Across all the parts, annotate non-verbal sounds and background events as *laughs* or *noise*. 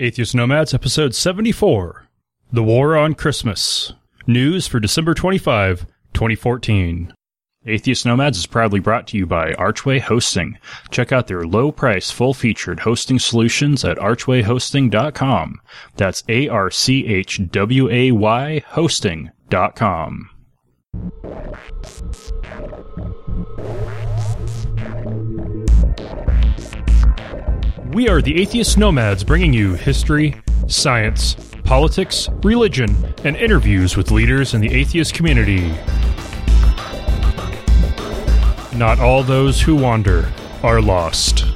Atheist Nomads, episode 74 The War on Christmas. News for December 25, 2014. Atheist Nomads is proudly brought to you by Archway Hosting. Check out their low price, full featured hosting solutions at archwayhosting.com. That's A R C H W A Y hosting.com. We are the Atheist Nomads bringing you history, science, politics, religion, and interviews with leaders in the atheist community. Not all those who wander are lost.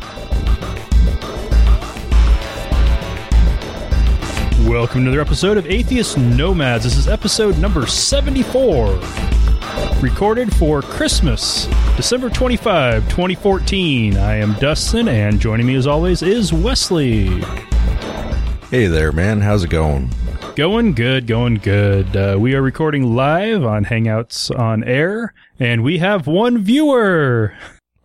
Welcome to another episode of Atheist Nomads. This is episode number 74 recorded for Christmas, December 25, 2014. I am Dustin, and joining me as always is Wesley. Hey there, man. How's it going? Going good, going good. Uh, we are recording live on Hangouts on Air, and we have one viewer.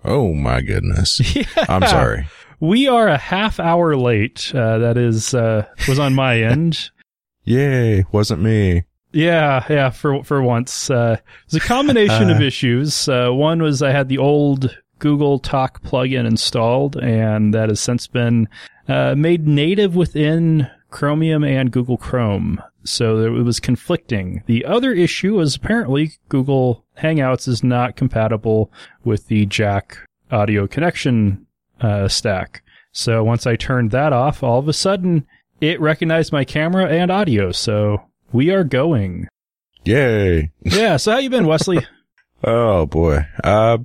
Oh my goodness. *laughs* Yeah. I'm sorry. We are a half hour late. Uh, that is uh, was on my end. *laughs* Yay, wasn't me. Yeah, yeah. For for once, uh, it was a combination of issues. Uh, one was I had the old Google Talk plugin installed, and that has since been uh, made native within Chromium and Google Chrome. So it was conflicting. The other issue was apparently Google Hangouts is not compatible with the Jack audio connection uh, stack. So once I turned that off, all of a sudden it recognized my camera and audio. So we are going. Yay. *laughs* Yeah. So how you been, Wesley? Oh boy. Uh,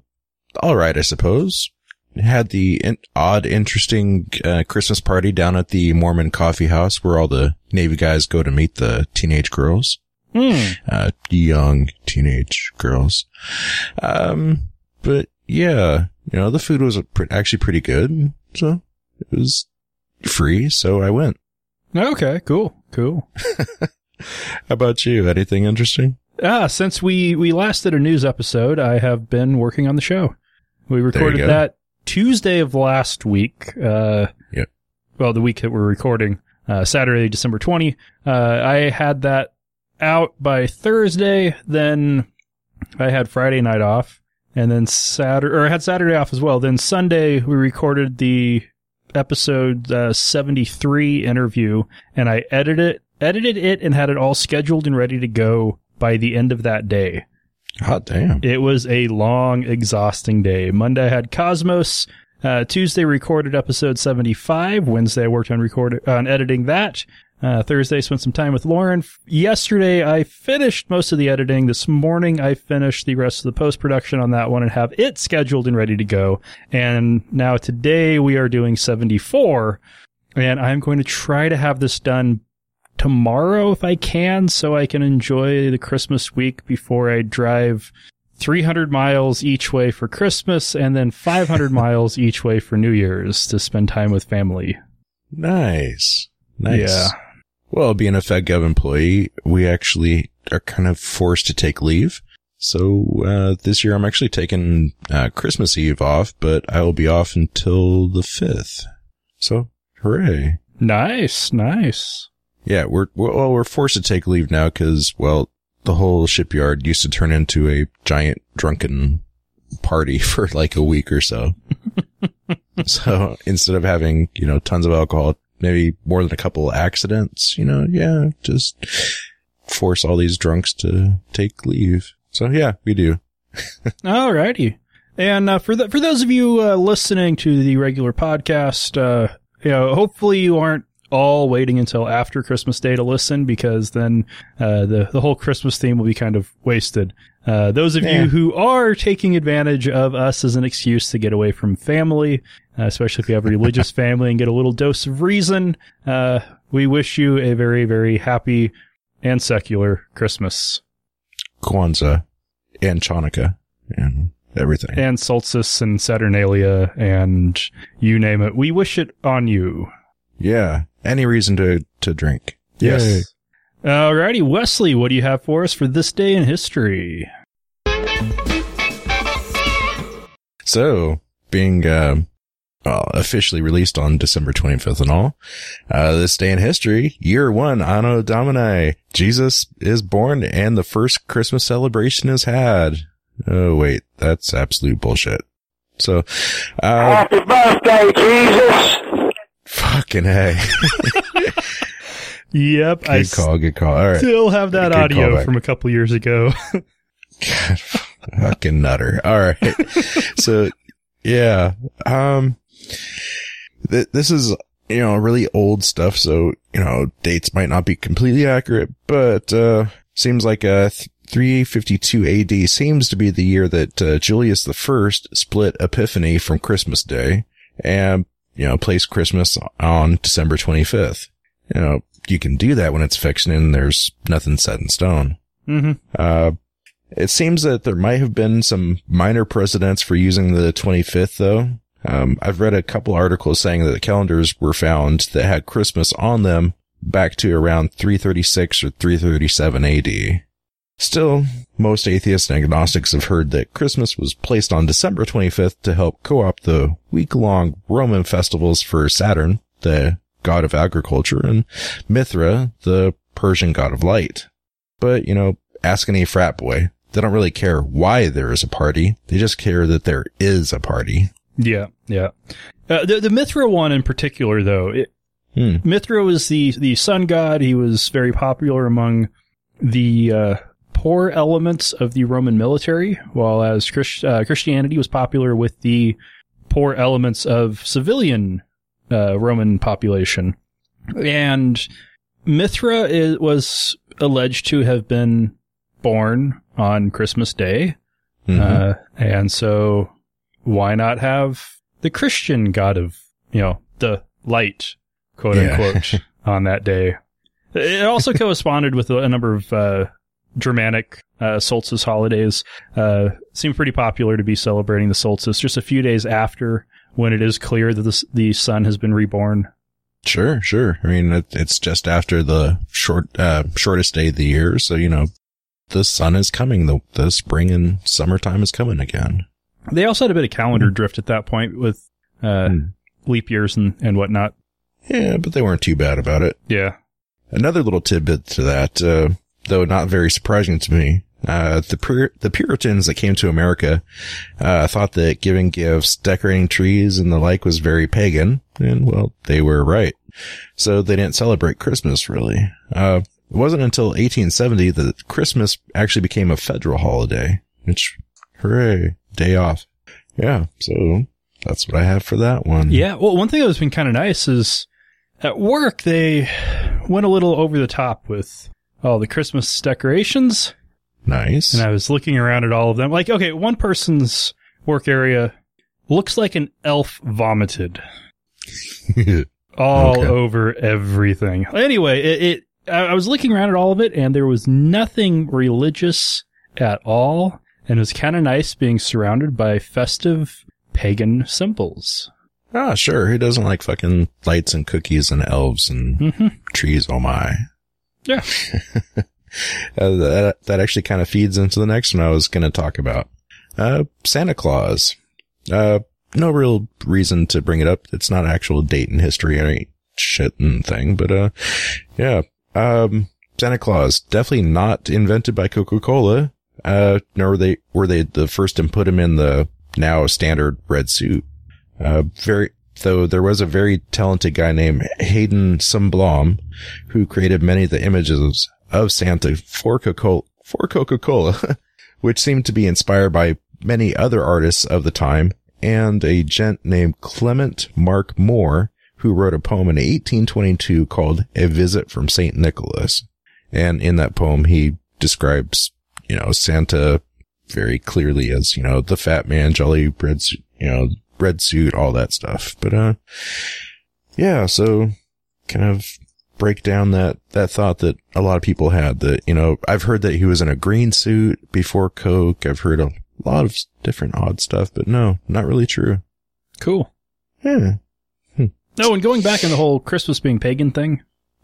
all right, I suppose. Had the in- odd, interesting uh, Christmas party down at the Mormon Coffee House where all the Navy guys go to meet the teenage girls, Hmm. uh, young teenage girls. Um, but yeah, you know, the food was pre- actually pretty good, so it was free, so I went. Okay. Cool. Cool. *laughs* *laughs* How about you? Anything interesting? Ah, since we we last did a news episode, I have been working on the show. We recorded that Tuesday of last week. Uh, Yep. Well, the week that we're recording, uh, Saturday, December twenty. Uh, I had that out by Thursday. Then I had Friday night off, and then Saturday, or I had Saturday off as well. Then Sunday we recorded the episode uh, seventy three interview, and I edited it, edited it, and had it all scheduled and ready to go by the end of that day. Hot damn. It was a long, exhausting day. Monday I had Cosmos. Uh, Tuesday recorded episode 75. Wednesday I worked on record on editing that. Uh, Thursday spent some time with Lauren. Yesterday I finished most of the editing. This morning I finished the rest of the post production on that one and have it scheduled and ready to go. And now today we are doing 74 and I'm going to try to have this done tomorrow if I can, so I can enjoy the Christmas week before I drive 300 miles each way for Christmas and then 500 *laughs* miles each way for New Year's to spend time with family. Nice. Nice. Yeah. Well, being a FedGov employee, we actually are kind of forced to take leave. So, uh, this year I'm actually taking, uh, Christmas Eve off, but I will be off until the 5th. So, hooray. Nice, nice. Yeah, we're, well, we're forced to take leave now because, well, the whole shipyard used to turn into a giant drunken party *laughs* for like a week or so. *laughs* so instead of having, you know, tons of alcohol, maybe more than a couple accidents, you know, yeah, just force all these drunks to take leave. So yeah, we do. *laughs* Alrighty. And uh, for the, for those of you uh, listening to the regular podcast, uh, you know, hopefully you aren't all waiting until after Christmas Day to listen because then uh, the the whole Christmas theme will be kind of wasted. Uh, those of Yeah. you who are taking advantage of us as an excuse to get away from family, uh, especially if you have a religious *laughs* family and get a little dose of reason, uh, we wish you a very very happy and secular Christmas Kwanzaa and Chanukah and everything. and Solstice and Saturnalia and you name it. We wish it on you. yeah. Any reason to, to drink. Yes. Alrighty, Wesley, what do you have for us for this day in history? So, being um uh, officially released on December 25th and all. Uh, this day in history, year one, Anno Domini, Jesus is born and the first Christmas celebration is had. Oh, wait, that's absolute bullshit. So, uh, Happy birthday, Jesus! Fucking hey. *laughs* Yep, I Good call, good call. All right. still have that Good audio callback. from a couple years ago. *laughs* God, fucking nutter. All right. so yeah, um, th- this is, you know, really old stuff. So, you know, dates might not be completely accurate, but, uh, seems like, uh, th- 352 AD seems to be the year that, uh, Julius the First split Epiphany from Christmas Day and, you know, place Christmas on December 25th. You know, you can do that when it's fiction and there's nothing set in stone. hmm Uh, it seems that there might have been some minor precedents for using the 25th though. Um, I've read a couple articles saying that the calendars were found that had Christmas on them back to around 336 or 337 AD. Still, most atheists and agnostics have heard that Christmas was placed on December 25th to help co-opt the week-long Roman festivals for Saturn, the god of agriculture, and Mithra, the Persian god of light. But, you know, ask any frat boy. They don't really care why there is a party. They just care that there is a party. Yeah, yeah. Uh, the the Mithra one in particular, though, it, Hmm. Mithra was the the sun god. He was very popular among the uh, poor elements of the Roman military, while as Christ, uh, Christianity was popular with the poor elements of civilian uh, Roman population. And Mithra is, was alleged to have been born on Christmas Day, Mhm. uh, and so why not have the Christian god of, you know, the light, quote Yeah. unquote, *laughs* on that day? It also *laughs* corresponded with a number of, uh, Germanic, uh, solstice holidays. Uh, seem pretty popular to be celebrating the solstice just a few days after when it is clear that the, the sun has been reborn. Sure, sure. I mean, it, it's just after the short, uh, shortest day of the year. So, you know, the sun is coming. The, the spring and summertime is coming again. They also had a bit of calendar drift at that point with, uh, Hmm. leap years and, and whatnot. Yeah, but they weren't too bad about it. Yeah. Another little tidbit to that, uh, though not very surprising to me. Uh, the Pur- the Puritans that came to America, uh, thought that giving gifts, decorating trees and the like was very pagan. And well, they were right. So they didn't celebrate Christmas really. Uh, it wasn't until 1870 that Christmas actually became a federal holiday, which, hooray, day off. Yeah. So that's what I have for that one. Yeah. Well, one thing that has been kind of nice is at work, they went a little over the top with all the Christmas decorations. Nice. And I was looking around at all of them. Like, okay, one person's work area looks like an elf vomited *laughs* all Okay. over everything. Anyway, it, it I was looking around at all of it and there was nothing religious at all. And it was kind of nice being surrounded by festive pagan symbols. Ah, sure. Who doesn't like fucking lights and cookies and elves and hmm trees? Oh my. Yeah. *laughs* Uh, that, that actually kind of feeds into the next one I was going to talk about. Uh, Santa Claus. Uh, no real reason to bring it up. It's not actual date in history or any shit and thing, but, uh, yeah. Um, Santa Claus, definitely not invented by Coca-Cola. Uh, nor were they, were they the first to put him in the now standard red suit. Uh, very, though there was a very talented guy named Haddon Sundblom who created many of the images of Santa for Coca-Cola, for Coca-Cola, *laughs* which seemed to be inspired by many other artists of the time and a gent named Clement Clarke Moore who wrote a poem in 1822 called A Visit from St. Nicholas. And in that poem, he describes, you know, Santa very clearly as, you know, the fat man, jolly red, su- you know, red suit, all that stuff. But, uh, yeah, so kind of break down that, that thought that a lot of people had that, you know, I've heard that he was in a green suit before Coke. I've heard a lot of different odd stuff, but no, not really true. Cool. Yeah. No, and going back in the whole Christmas being pagan thing,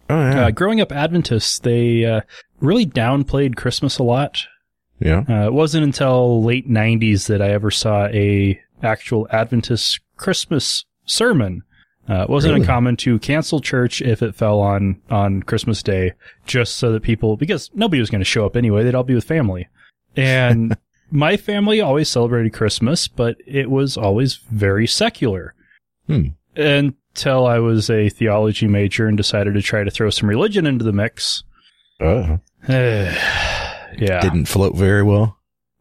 Oh, yeah. uh, growing up Adventists, they uh, really downplayed Christmas a lot. yeah. Uh, it wasn't until late '90s that I ever saw a actual Adventist Christmas sermon. Uh, it wasn't Really? uncommon to cancel church if it fell on on Christmas Day, just so that people because nobody was going to show up anyway. They'd all be with family, and *laughs* my family always celebrated Christmas, but it was always very secular Hmm. until I was a theology major and decided to try to throw some religion into the mix. Uh, *sighs* yeah. Didn't float very well.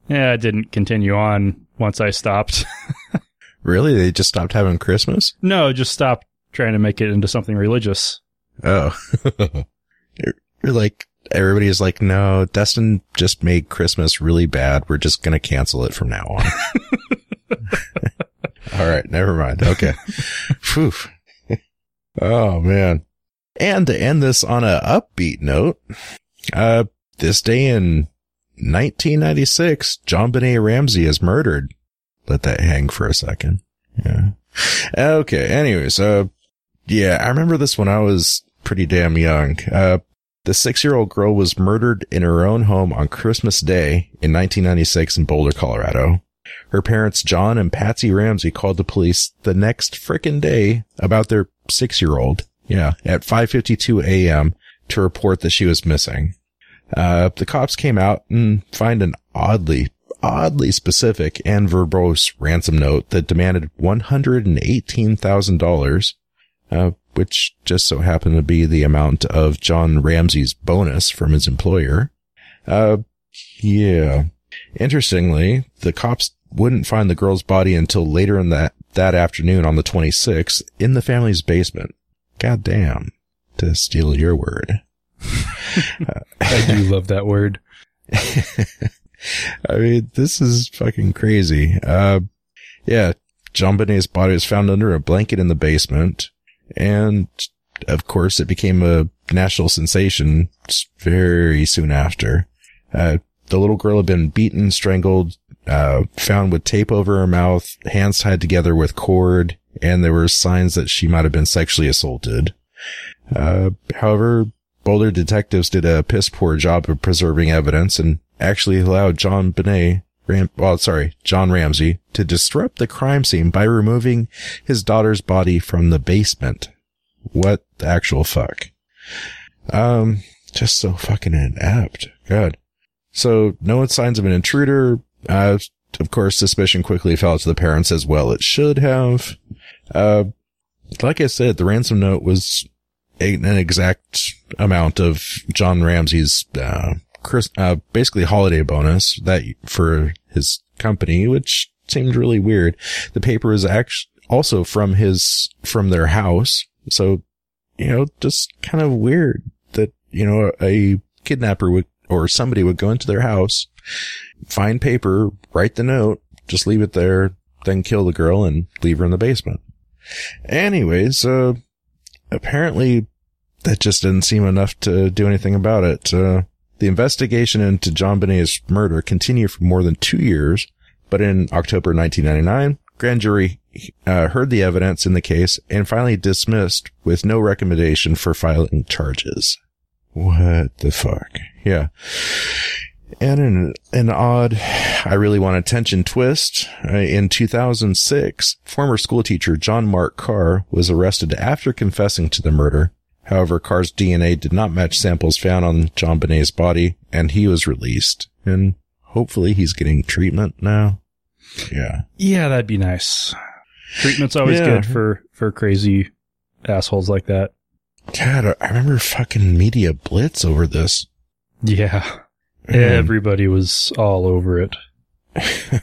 Yeah, it didn't continue on once I stopped. *laughs* Really? They just stopped having Christmas? no, just stopped trying to make it into something religious. Oh. *laughs* you're, like, everybody is like, no, Dustin just made Christmas really bad. We're just going to cancel it from now on. *laughs* All right. Never mind. Okay. Phew. oh man. And to end this on a upbeat note, uh, this day in 1996, JonBenét Ramsey is murdered. Let that hang for a second. Yeah. Okay. Anyways, uh, yeah, I remember this when I was pretty damn young. Uh, the six year old girl was murdered in her own home on Christmas Day in 1996 in Boulder, Colorado. Her parents, John and Patsy Ramsey, called the police the next frickin' day about their six year old. Yeah, at 5.52 a.m. to report that she was missing. Uh, the cops came out and find an oddly, oddly specific and verbose ransom note that demanded $118,000 uh, which just so happened to be the amount of John Ramsey's bonus from his employer. Uh, yeah. Interestingly, the cops wouldn't find the girl's body until later in that, that afternoon on the 26th in the family's basement. God damn. To steal your word. *laughs* I do love that word. *laughs* I mean, this is fucking crazy. Uh, yeah, JonBenét's body was found under a blanket in the basement. And of course, it became a national sensation very soon after. Uh, the little girl had been beaten, strangled, uh, found with tape over her mouth, hands tied together with cord, and there were signs that she might have been sexually assaulted. Uh, however, Boulder detectives did a piss poor job of preserving evidence and actually allowed JonBenét, Ram- well, sorry, John Ramsey, to disrupt the crime scene by removing his daughter's body from the basement. What the actual fuck? Um, just so fucking inept. God. So, no signs of an intruder. Uh, of course, suspicion quickly fell to the parents as well. It should have. Uh, like I said, the ransom note was an exact amount of John Ramsey's, uh, Chris, uh, basically holiday bonus that for his company, which seemed really weird. The paper is actually also from his, from their house. So, you know, just kind of weird that, you know, a kidnapper would, or somebody would go into their house, find paper, write the note, just leave it there, then kill the girl and leave her in the basement. Anyways, uh, apparently that just didn't seem enough to do anything about it. Uh, the investigation into JonBenét's murder continued for more than two years, but in October 1999, grand jury uh, heard the evidence in the case and finally dismissed with no recommendation for filing charges. What the fuck? Yeah. And an, an odd, I really want attention twist. Uh, in 2006, former school teacher John Mark Carr was arrested after confessing to the murder. However, Carr's DNA did not match samples found on JonBenét's body, and he was released. And hopefully he's getting treatment now. Yeah. Yeah, that'd be nice. Treatment's always Yeah. good for, for crazy assholes like that. God, I remember fucking media blitz over this. Yeah. Man. Everybody was all over it. *laughs*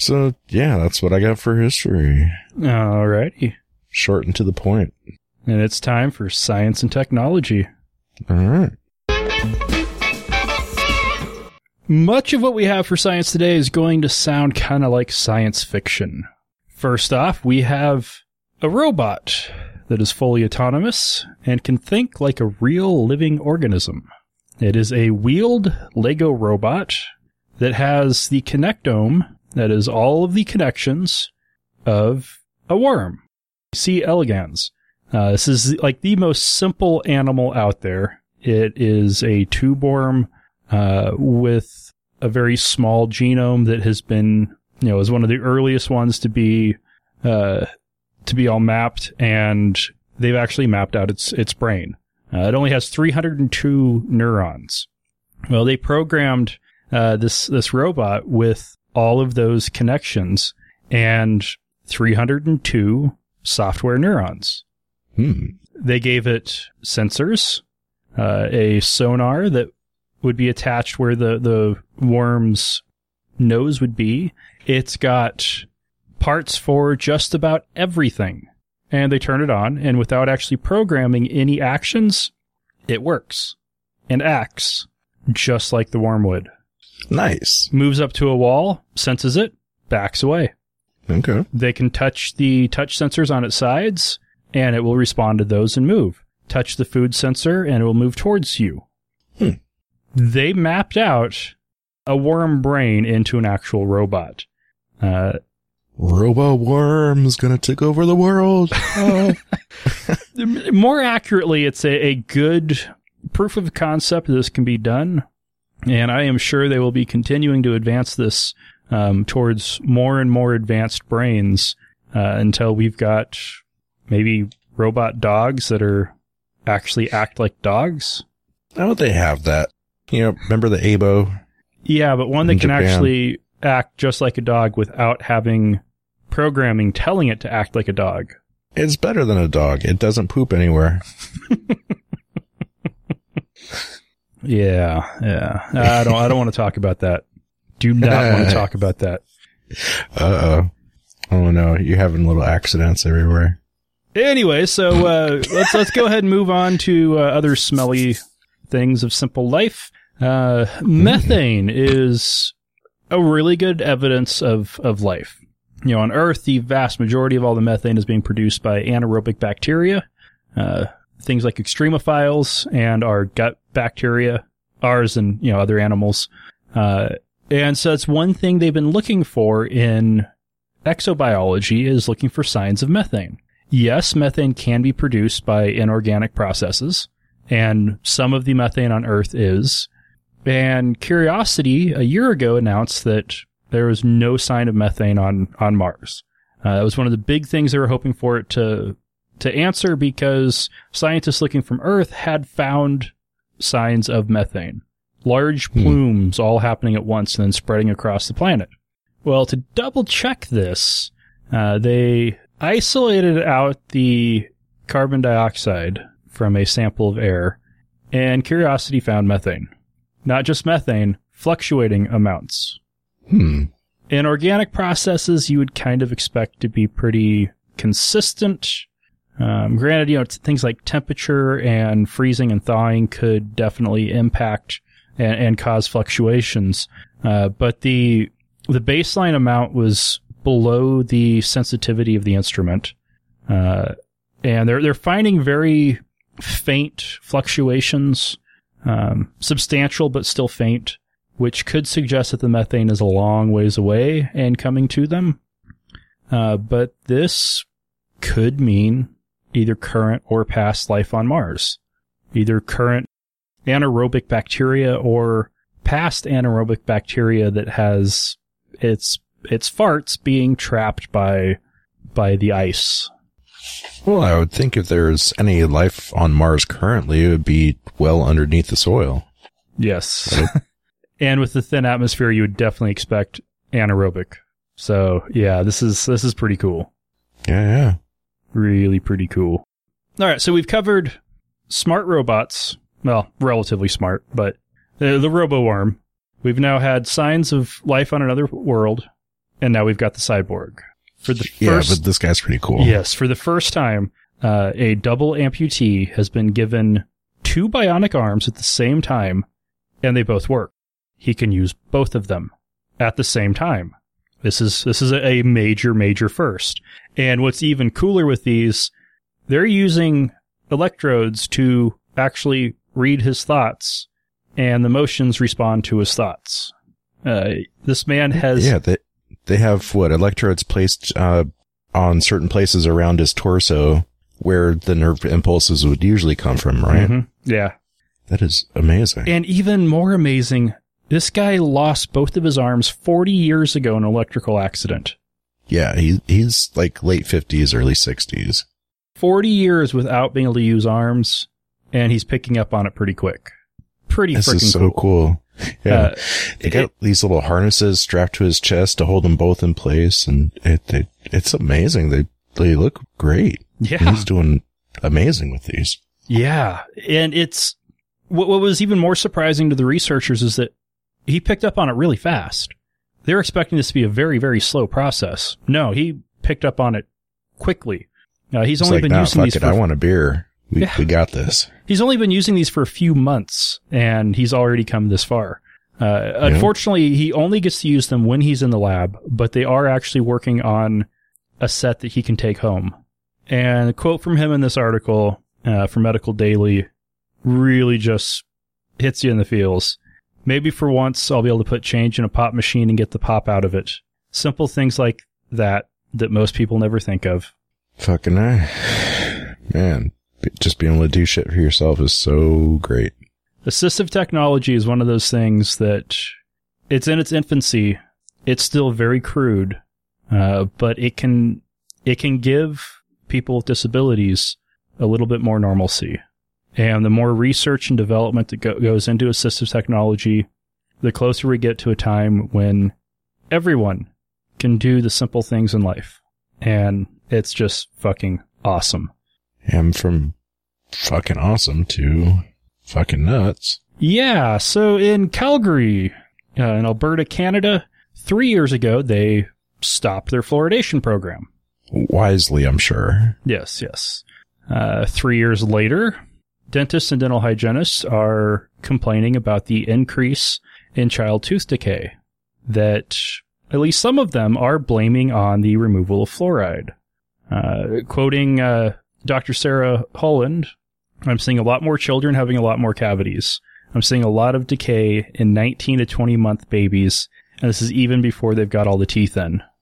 So yeah, that's what I got for history. Alrighty. Short and to the point. And it's time for science and technology. All right. Much of what we have for science today is going to sound kind of like science fiction. First off, we have a robot that is fully autonomous and can think like a real living organism. It is a wheeled Lego robot that has the connectome, that is all of the connections of a worm. C. elegans. Uh, this is like the most simple animal out there. It is a tube worm uh, with a very small genome that has been, you know, is one of the earliest ones to be uh, to be all mapped, and they've actually mapped out its its brain. Uh, it only has 302 neurons. Well, they programmed uh, this this robot with all of those connections and 302 software neurons. Hmm. They gave it sensors, uh, a sonar that would be attached where the, the worm's nose would be. It's got parts for just about everything. And they turn it on, and without actually programming any actions, it works and acts just like the worm would. Nice. Moves up to a wall, senses it, backs away. Okay. They can touch the touch sensors on its sides, and it will respond to those and move. Touch the food sensor, and it will move towards you. Hmm. They mapped out a worm brain into an actual robot. Uh, Robo worm's gonna take over the world. Oh. *laughs* more accurately, it's a, a good proof of concept that this can be done. And I am sure they will be continuing to advance this um, towards more and more advanced brains uh, until we've got maybe robot dogs that are actually act like dogs. How they have that? You know, remember the Aibo? Yeah, but one that can Japan. actually act just like a dog without having programming telling it to act like a dog. It's better than a dog. It doesn't poop anywhere. *laughs* Yeah, yeah. I don't. I don't want to talk about that. Do not want to *laughs* talk about that. Uh oh. Oh no, you're having little accidents everywhere. Anyway, so uh, *laughs* let's let's go ahead and move on to uh, other smelly things of simple life. Uh, methane is a really good evidence of of life. You know, on Earth, the vast majority of all the methane is being produced by anaerobic bacteria, uh, things like extremophiles and our gut bacteria, ours and you know other animals. Uh, and so it's one thing they've been looking for in exobiology is looking for signs of methane. Yes, methane can be produced by inorganic processes, and some of the methane on Earth is. And Curiosity a year ago announced that there was no sign of methane on on Mars. Uh, that was one of the big things they were hoping for it to to answer because scientists looking from Earth had found signs of methane, large plumes all happening at once and then spreading across the planet. Well, to double check this, uh, they isolated out the carbon dioxide from a sample of air, and Curiosity found methane. Not just methane, fluctuating amounts. Hmm. In organic processes, you would kind of expect to be pretty consistent. Um, granted, you know, things like temperature and freezing and thawing could definitely impact and, and cause fluctuations. Uh, but the the baseline amount was below the sensitivity of the instrument, uh, and they're they're finding very faint fluctuations, um, substantial but still faint, which could suggest that the methane is a long ways away and coming to them. Uh, but this could mean either current or past life on Mars, either current anaerobic bacteria or past anaerobic bacteria that has its its farts being trapped by by the ice. Well, I would think if there's any life on Mars currently, it would be well underneath the soil. Yes. And with the thin atmosphere, you would definitely expect anaerobic. So yeah, this is this is pretty cool. Yeah, yeah. Really pretty cool. All right, so we've covered smart robots. Well, relatively smart, but the, the robo worm. We've now had signs of life on another world, and now we've got the cyborg. For the Yeah, first, but this guy's pretty cool. yes, for the first time, uh, a double amputee has been given two bionic arms at the same time, and they both work. He can use both of them at the same time. This is this is a major major first. And what's even cooler with these, they're using electrodes to actually read his thoughts, and the motions respond to his thoughts. Uh, this man has Yeah, they they have what electrodes placed uh, on certain places around his torso where the nerve impulses would usually come from, right? Mhm. yeah, That is amazing. And even more amazing, this guy lost both of his arms 40 years ago in an electrical accident. Yeah, he he's like late fifties, early sixties. 40 years without being able to use arms, and he's picking up on it pretty quick. Pretty This freaking is so cool. Yeah, Uh, they got it- these little harnesses strapped to his chest to hold them both in place, and it, it it's amazing. They they look great. yeah. He's doing amazing with these. Yeah, and it's what, what was even more surprising to the researchers is that he picked up on it really fast. They were expecting this to be a very, very slow process. No, he picked up on it quickly. Uh, he's It's only like, been nah, using fuck these it. for I want a beer. We, Yeah. we got this. he's only been using these for a few months, and he's already come this far. Uh, Unfortunately, he only gets to use them when he's in the lab, but they are actually working on a set that he can take home. And a quote from him in this article uh, from Medical Daily really just hits you in the feels. Maybe for once I'll be able to put change in a pop machine and get the pop out of it. Simple things like that that most people never think of. Fucking I. Man, just being able to do shit for yourself is so great. Assistive technology is one of those things that it's in its infancy. It's still very crude, uh, but it can it can give people with disabilities a little bit more normalcy. And the more research and development that go- goes into assistive technology, the closer we get to a time when everyone can do the simple things in life. And it's just fucking awesome. I'm from fucking awesome to fucking nuts. Yeah, so in Calgary, uh, in Alberta, Canada, three years ago, they stopped their fluoridation program. Wisely, I'm sure. Yes, yes. Uh, three years later, dentists and dental hygienists are complaining about the increase in child tooth decay that at least some of them are blaming on the removal of fluoride. Uh, quoting uh, Dr. Sarah Holland, I'm seeing a lot more children having a lot more cavities. I'm seeing a lot of decay in 19 to 20 month babies, and this is even before they've got all the teeth in. *laughs*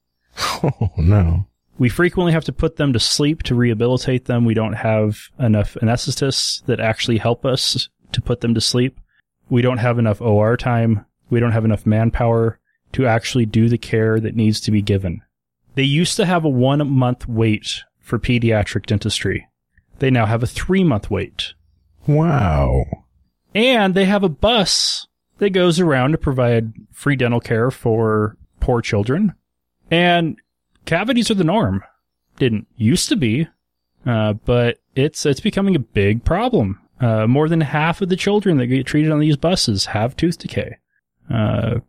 Oh no. We frequently have to put them to sleep to rehabilitate them. We don't have enough anesthetists that actually help us to put them to sleep. We don't have enough OR time. We don't have enough manpower to actually do the care that needs to be given. They used to have a one month wait for pediatric dentistry. They now have a three month wait. Wow. And they have a bus that goes around to provide free dental care for poor children. And cavities are the norm. Didn't used to be, uh, but it's it's becoming a big problem. Uh, more than half of the children that get treated on these buses have tooth decay. Uh,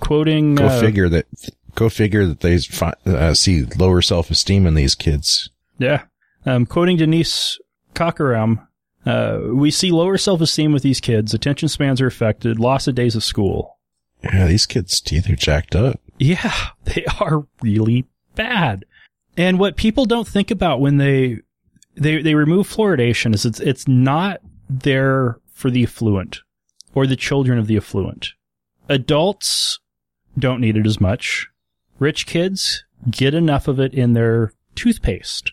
quoting, Go uh, figure that. Go figure that they fi- uh, see lower self esteem in these kids. Yeah. Um, quoting Denise Cockeram, uh, we see lower self-esteem with these kids. Attention spans are affected. Loss of days of school. Yeah, these kids' teeth are jacked up. Yeah, *laughs* they are really bad. And what people don't think about when they they they remove fluoridation is it's it's not there for the affluent or the children of the affluent. Adults don't need it as much. Rich kids get enough of it in their toothpaste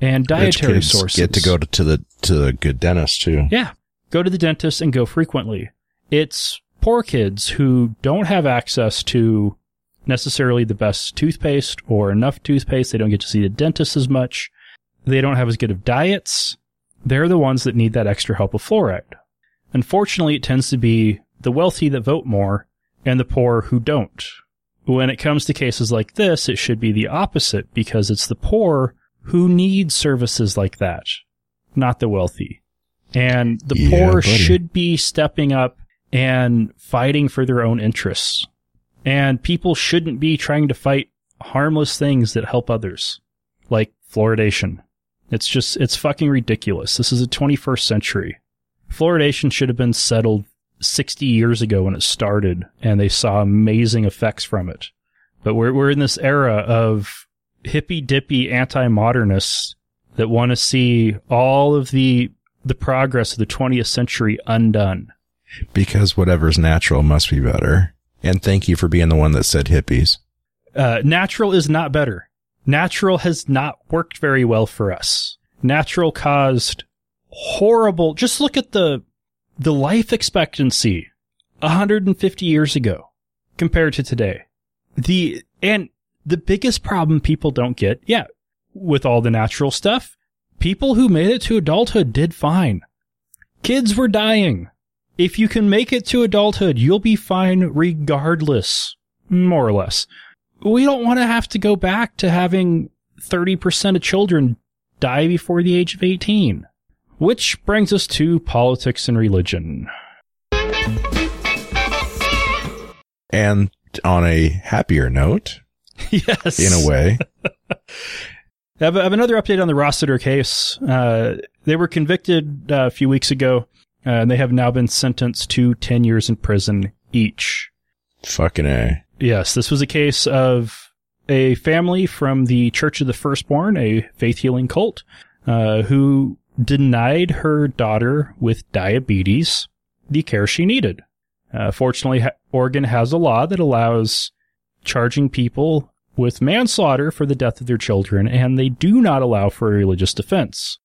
and Rich dietary kids sources. get to go to, to the to the good dentist too. Yeah. Go to the dentist and go frequently. It's poor kids who don't have access to necessarily the best toothpaste or enough toothpaste. They don't get to see the dentist as much. They don't have as good of diets. They're the ones that need that extra help of fluoride. Unfortunately, it tends to be the wealthy that vote more and the poor who don't. When it comes to cases like this, it should be the opposite because it's the poor who need services like that, not the wealthy. And the Yeah, poor buddy. should be stepping up and fighting for their own interests. And people shouldn't be trying to fight harmless things that help others, like fluoridation. It's just, it's fucking ridiculous. This is the 21st century. Fluoridation should have been settled 60 years ago when it started, and they saw amazing effects from it. But we're, we're in this era of hippy dippy anti modernists that want to see all of the, the progress of the 20th century undone. Because whatever's natural must be better. And thank you for being the one that said hippies. Uh, natural is not better. Natural has not worked very well for us. Natural caused horrible, just look at the, the life expectancy 150 years ago compared to today. The, and the biggest problem people don't get, yeah, with all the natural stuff, people who made it to adulthood did fine. Kids were dying. If you can make it to adulthood, you'll be fine regardless, more or less. We don't want to have to go back to having 30% of children die before the age of 18. Which brings us to politics and religion. And on a happier note, *laughs* yes. in a way, *laughs* I have, another update on the Rossiter case. Uh, they were convicted uh, a few weeks ago, uh, and they have now been sentenced to 10 years in prison each. fucking A. Yes, this was a case of a family from the Church of the Firstborn, a faith healing cult, uh, who denied her daughter with diabetes the care she needed. Uh, fortunately, Oregon has a law that allows charging people with manslaughter for the death of their children, and they do not allow for a religious defense.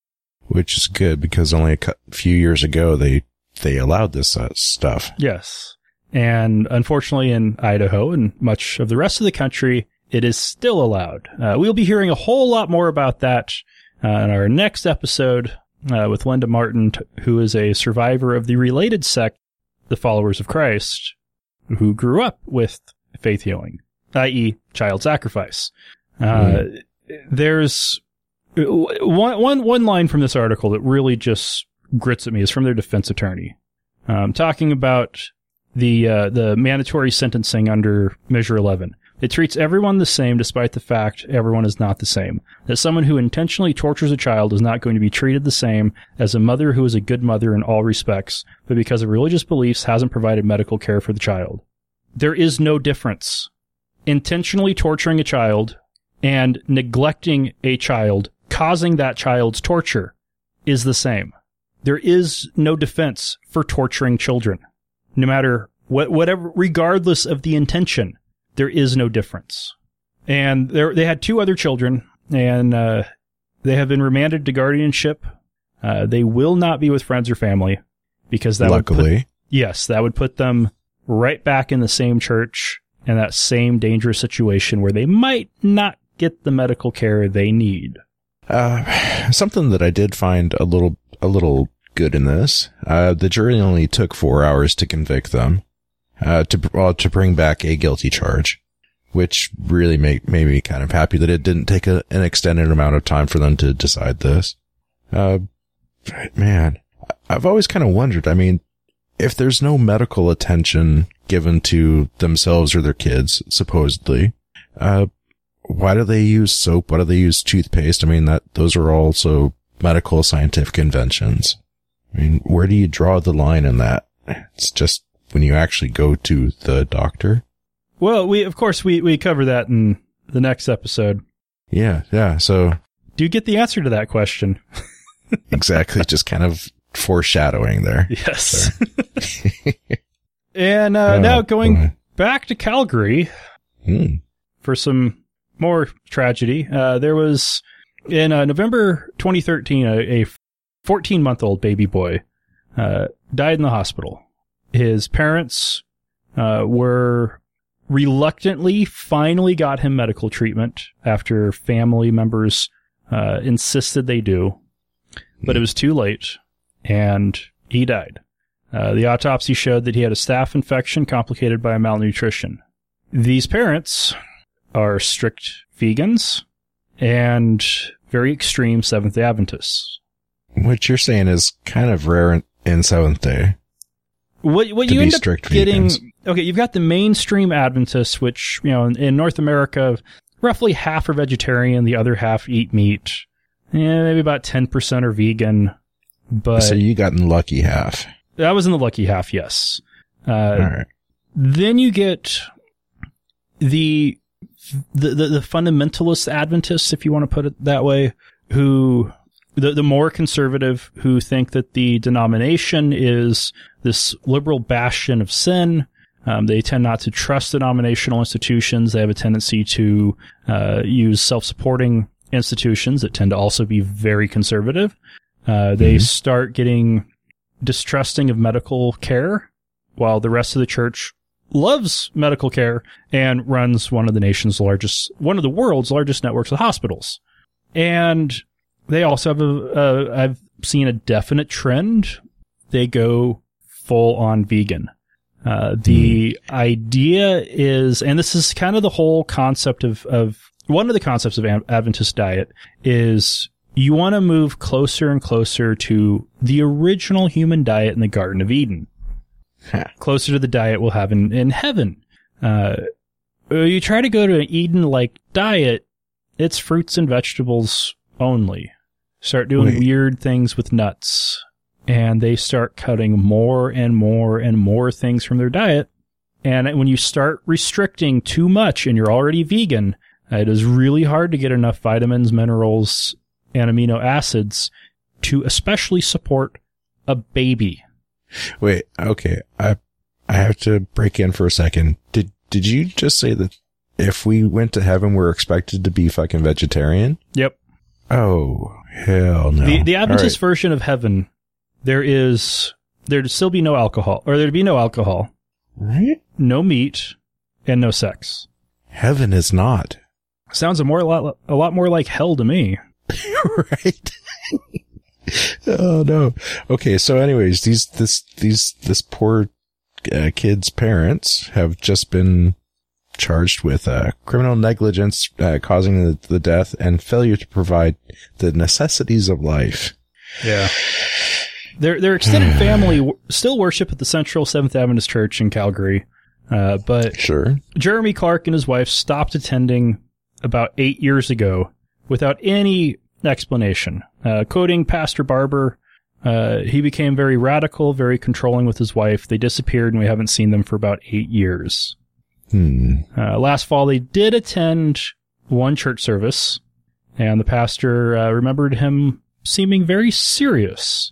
Which is good because only a few years ago they they allowed this uh, stuff. Yes. And unfortunately, in Idaho and much of the rest of the country, it is still allowed. Uh, we'll be hearing a whole lot more about that uh, in our next episode uh, with Linda Martin, t- who is a survivor of the related sect, the Followers of Christ, who grew up with faith healing, i.e., child sacrifice. Uh, There's one, one, one line from this article that really just grits at me is from their defense attorney, um, talking about the uh, the mandatory sentencing under Measure 11. It treats everyone the same despite the fact everyone is not the same. That someone who intentionally tortures a child is not going to be treated the same as a mother who is a good mother in all respects, but because of religious beliefs hasn't provided medical care for the child. There is no difference. Intentionally torturing a child and neglecting a child, causing that child's torture, is the same. There is no defense for torturing children. No matter what, whatever, regardless of the intention, there is no difference. And there, they had two other children, and uh, they have been remanded to guardianship. Uh, they will not be with friends or family because that would put, yes, that would put them right back in the same church and that same dangerous situation where they might not get the medical care they need. Uh, something that I did find a little a little good in this. Uh, the jury only took four hours to convict them, uh, to to bring back a guilty charge, which really made made me kind of happy that it didn't take a, an extended amount of time for them to decide this. Uh, man, I've always kind of wondered. I mean, if there's no medical attention given to themselves or their kids, supposedly, uh, why do they use soap? Why do they use toothpaste? I mean, that, those are also medical scientific inventions. I mean, where do you draw the line in that? It's just when you actually go to the doctor. Well, we, of course, we, we cover that in the next episode. Yeah. Yeah. So Do you get the answer to that question? *laughs* exactly. just kind of foreshadowing there. Yes. *laughs* and uh, Oh, now going boy. back to Calgary Hmm. for some more tragedy. Uh, there was in uh, November 2013 a 14 month old baby boy uh, died in the hospital. His parents uh, were reluctantly finally got him medical treatment after family members uh, insisted they do, but it was too late, and he died. Uh, the autopsy showed that he had a staph infection complicated by malnutrition. These parents are strict vegans and very extreme Seventh day Adventists. What you're saying is kind of rare in, in Seventh Day. What what you be end up getting? vegans. Okay, you've got the mainstream Adventists, which you know in, in North America, roughly half are vegetarian, the other half eat meat. Yeah, maybe about ten percent are vegan, but so you got in the lucky half. that was in the lucky half. Yes. Uh, All right. Then you get the, the the the fundamentalist Adventists, if you want to put it that way, who the the more conservative who think that the denomination is this liberal bastion of sin. Um, they tend not to trust denominational institutions. They have a tendency to uh, use self-supporting institutions that tend to also be very conservative. Uh, they Mhm. start getting distrusting of medical care, while the rest of the church loves medical care and runs one of the nation's largest, one of the world's largest networks of hospitals. And they also have a, a I've seen a definite trend. They go full on vegan. Uh, the idea is, and this is kind of the whole concept of, of one of the concepts of Adventist diet is you want to move closer and closer to the original human diet in the Garden of Eden. *laughs* closer to the diet we'll have in, in heaven. Uh, you try to go to an Eden like diet, it's fruits and vegetables only. Start doing Wait. weird things with nuts. And they start cutting more and more and more things from their diet. And when you start restricting too much and you're already vegan, it is really hard to get enough vitamins, minerals, and amino acids to especially support a baby. Wait, okay. I I have to break in for a second. Did did you just say that if we went to heaven we're expected to be fucking vegetarian? Yep. Oh, hell no. The the Adventist All version of heaven, there is there'd still be no alcohol, or there'd be no alcohol, right. Right? no meat, and no sex. Heaven is not. Sounds a more a lot a lot more like hell to me. *laughs* right? *laughs* oh no. Okay, so anyways, these this these this poor uh, kid's parents have just been charged with uh, criminal negligence uh, causing the, the death and failure to provide the necessities of life. Yeah. Their their extended *sighs* family w- still worship at the Central Seventh Adventist Church in Calgary, uh, but Sure. Jeremy Clark and his wife stopped attending about eight years ago without any explanation. Uh, quoting Pastor Barber, uh, he became very radical, very controlling with his wife. They disappeared and we haven't seen them for about eight years. Hmm. Uh, last fall, they did attend one church service, and the pastor uh, remembered him seeming very serious.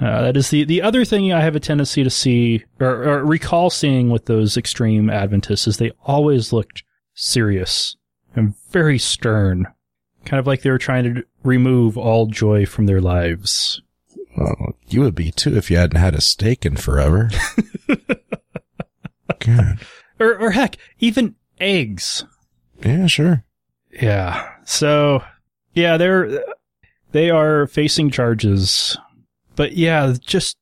Uh, that is the, the other thing I have a tendency to see or, or recall seeing with those extreme Adventists is they always looked serious and very stern, kind of like they were trying to remove all joy from their lives. Well, you would be too if you hadn't had a steak in forever. *laughs* God. Or, or heck, even eggs. Yeah, sure. Yeah. So, yeah, they're they are facing charges, but yeah, just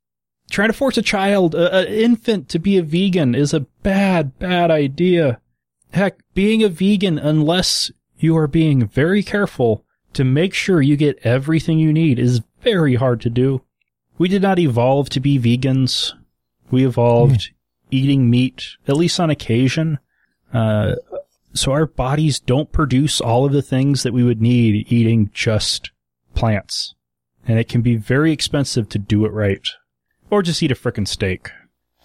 trying to force a child, an infant, to be a vegan is a bad, bad idea. Heck, being a vegan, unless you are being very careful to make sure you get everything you need, is very hard to do. We did not evolve to be vegans. We evolved eating meat, at least on occasion. Uh, so our bodies don't produce all of the things that we would need eating just plants. And it can be very expensive to do it right. Or just eat a frickin' steak.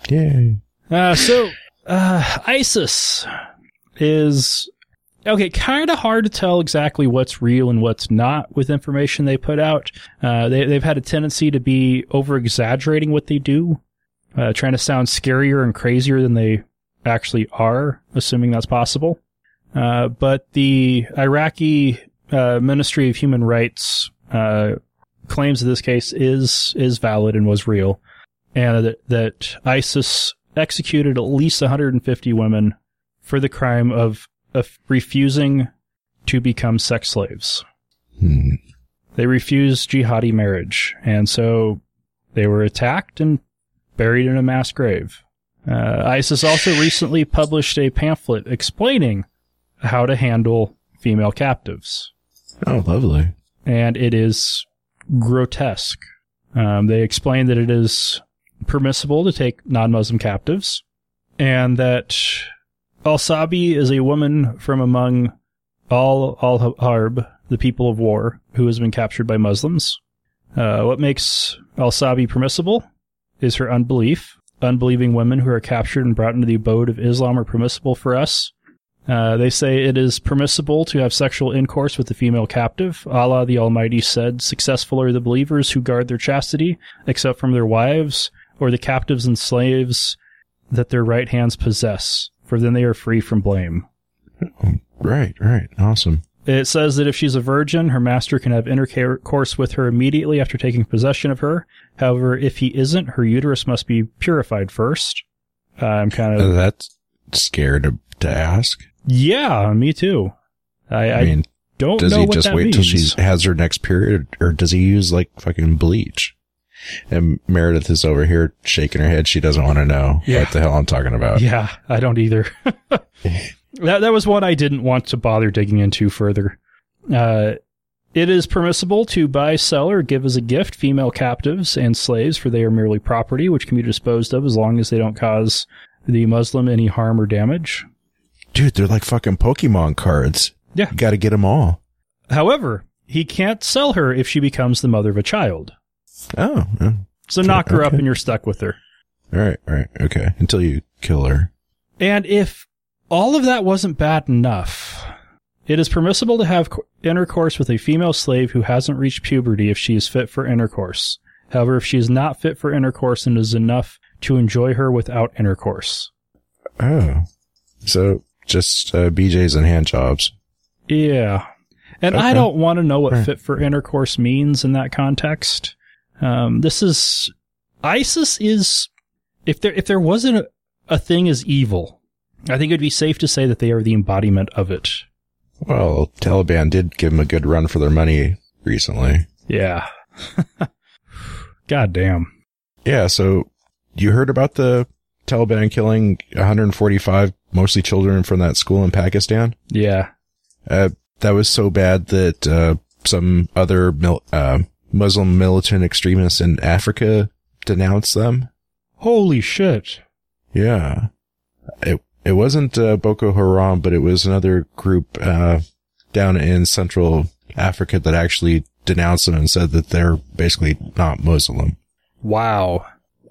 Yay. Uh, so, uh, ISIS is, okay, kinda hard to tell exactly what's real and what's not with information they put out. Uh, they, they've had a tendency to be over exaggerating what they do, uh, trying to sound scarier and crazier than they actually are, assuming that's possible. Uh, but the Iraqi uh, Ministry of Human Rights uh, claims that this case is is valid and was real, and that, that ISIS executed at least 150 women for the crime of, of refusing to become sex slaves. Hmm. They refused jihadi marriage, and so they were attacked and buried in a mass grave. Uh, ISIS also recently published a pamphlet explaining how to handle female captives, Oh, lovely. and it is grotesque. Um, they explain that it is permissible to take non-Muslim captives, and that Al Sabi is a woman from among all Al Harb, the people of war, who has been captured by Muslims. Uh, what makes Al Sabi permissible is her unbelief. Unbelieving women who are captured and brought into the abode of Islam are permissible for us. Uh, they say it is permissible to have sexual intercourse with the female captive. Allah the Almighty said, Successful are the believers who guard their chastity, except from their wives, or the captives and slaves that their right hands possess, for then they are free from blame. Right, right. Awesome. It says that if she's a virgin, her master can have intercourse with her immediately after taking possession of her. However, if he isn't, her uterus must be purified first. I'm kind of that's scared to, to ask. Yeah, me too. I, I, I mean, don't does know he what just that wait means. till she has her next period, or does he use like fucking bleach? And Meredith is over here shaking her head. She doesn't want to know Yeah. what the hell I'm talking about. Yeah, I don't either. *laughs* that that was one I didn't want to bother digging into further. Uh, it is permissible to buy, sell, or give as a gift female captives and slaves, for they are merely property which can be disposed of as long as they don't cause the Muslim any harm or damage. Dude, they're like fucking Pokemon cards. Yeah. You got to get them all. However, he can't sell her if she becomes the mother of a child. Oh, yeah. So knock her up okay. and you're stuck with her. all right, all right, okay. Until you kill her. And if all of that wasn't bad enough, it is permissible to have intercourse with a female slave who hasn't reached puberty if she is fit for intercourse. However, if she is not fit for intercourse and is enough to enjoy her without intercourse. Oh, so just uh, BJ's and hand jobs. Yeah. And I don't want to know what Right. fit for intercourse means in that context. Um, this is ISIS is if there if there wasn't a, a thing as evil, I think it'd be safe to say that they are the embodiment of it. Well, Taliban did give them a good run for their money recently. Yeah. *laughs* God damn. Yeah, so you heard about the Taliban killing 145 mostly children from that school in Pakistan? Yeah. Uh, that was so bad that uh, some other mil- uh, Muslim militant extremists in Africa denounced them. Holy shit. Yeah, it it wasn't uh, Boko Haram, but it was another group uh, down in Central Africa that actually denounced them and said that they're basically not Muslim. Wow.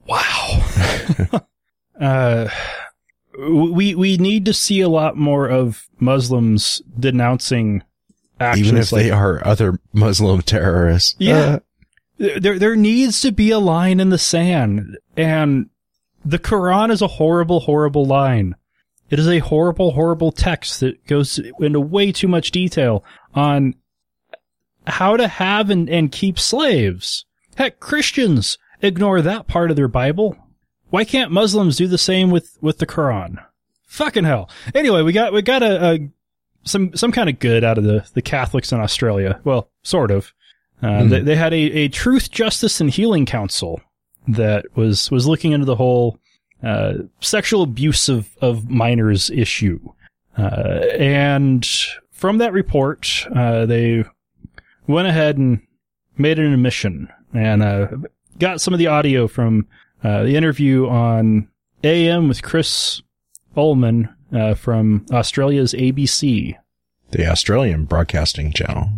Wow. *laughs* uh, we we need to see a lot more of Muslims denouncing even if like they are other Muslim terrorists. Yeah. Uh, there there needs to be a line in the sand and the Quran is a horrible horrible line. It is a horrible horrible text that goes into way too much detail on how to have and, and keep slaves. Heck, Christians ignore that part of their Bible. Why can't Muslims do the same with, with the Quran? Fucking hell. Anyway, we got we got a, a some some kind of good out of the, the Catholics in Australia. Well, sort of. Uh, Hmm. they, they had a, a truth, justice, and healing council that was was looking into the whole uh, sexual abuse of, of minors issue. Uh, and from that report, uh, they went ahead and made an admission and uh, got some of the audio from uh, the interview on AM with Chris Uhlmann uh, from Australia's ABC. the Australian Broadcasting Channel.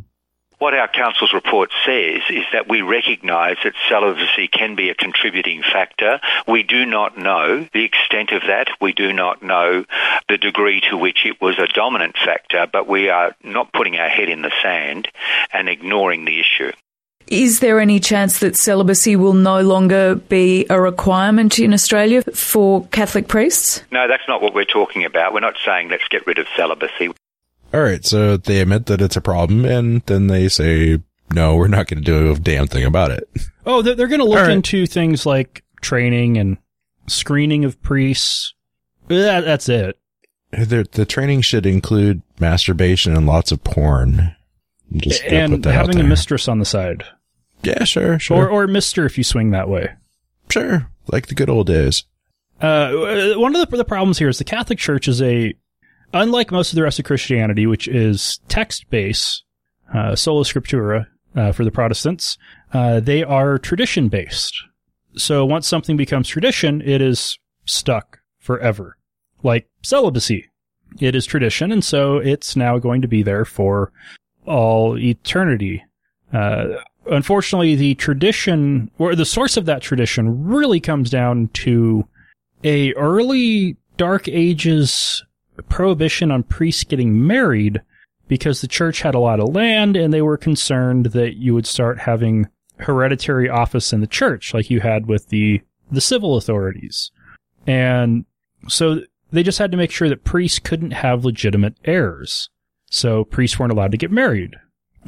What our council's report says is that we recognise that celibacy can be a contributing factor. We do not know the extent of that. We do not know the degree to which it was a dominant factor, but we are not putting our head in the sand and ignoring the issue. Is there any chance that celibacy will no longer be a requirement in Australia for Catholic priests? No, that's not what we're talking about. We're not saying let's get rid of celibacy. All right, so they admit that it's a problem, and then they say, "No, we're not going to do a damn thing about it." Oh, they're, they're going to look All right. into things like training and screening of priests. That, that's it. The, the training should include masturbation and lots of porn. Just and put that out having a mistress on the side. Yeah, sure, sure, Or, or mister if you swing that way. sure, like the good old days. Uh, one of the, the problems here is the Catholic Church is a, unlike most of the rest of Christianity, which is text based, uh, sola scriptura, uh, for the Protestants, uh, they are tradition based. So once something becomes tradition, it is stuck forever. Like celibacy. It is tradition, and so it's now going to be there for all eternity. Uh, unfortunately, the tradition, or the source of that tradition really comes down to a early Dark Ages prohibition on priests getting married because the church had a lot of land and they were concerned that you would start having hereditary office in the church like you had with the the civil authorities. And so they just had to make sure that priests couldn't have legitimate heirs. So priests weren't allowed to get married.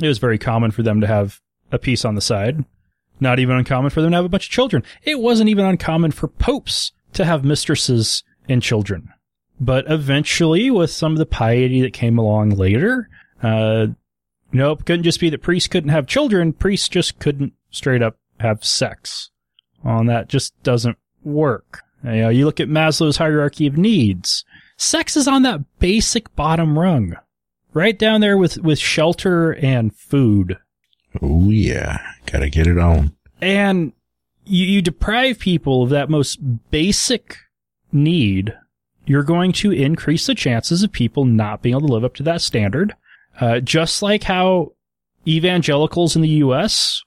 It was very common for them to have a piece on the side. Not even uncommon for them to have a bunch of children. It wasn't even uncommon for popes to have mistresses and children. But eventually, with some of the piety that came along later, uh, nope, couldn't just be that priests couldn't have children. Priests just couldn't straight up have sex. On that just doesn't work. You know, you look at Maslow's hierarchy of needs. Sex is on that basic bottom rung. Right down there with, with shelter and food. Oh yeah, gotta get it on. And you, you deprive people of that most basic need, you're going to increase the chances of people not being able to live up to that standard. Uh, just like how evangelicals in the U.S.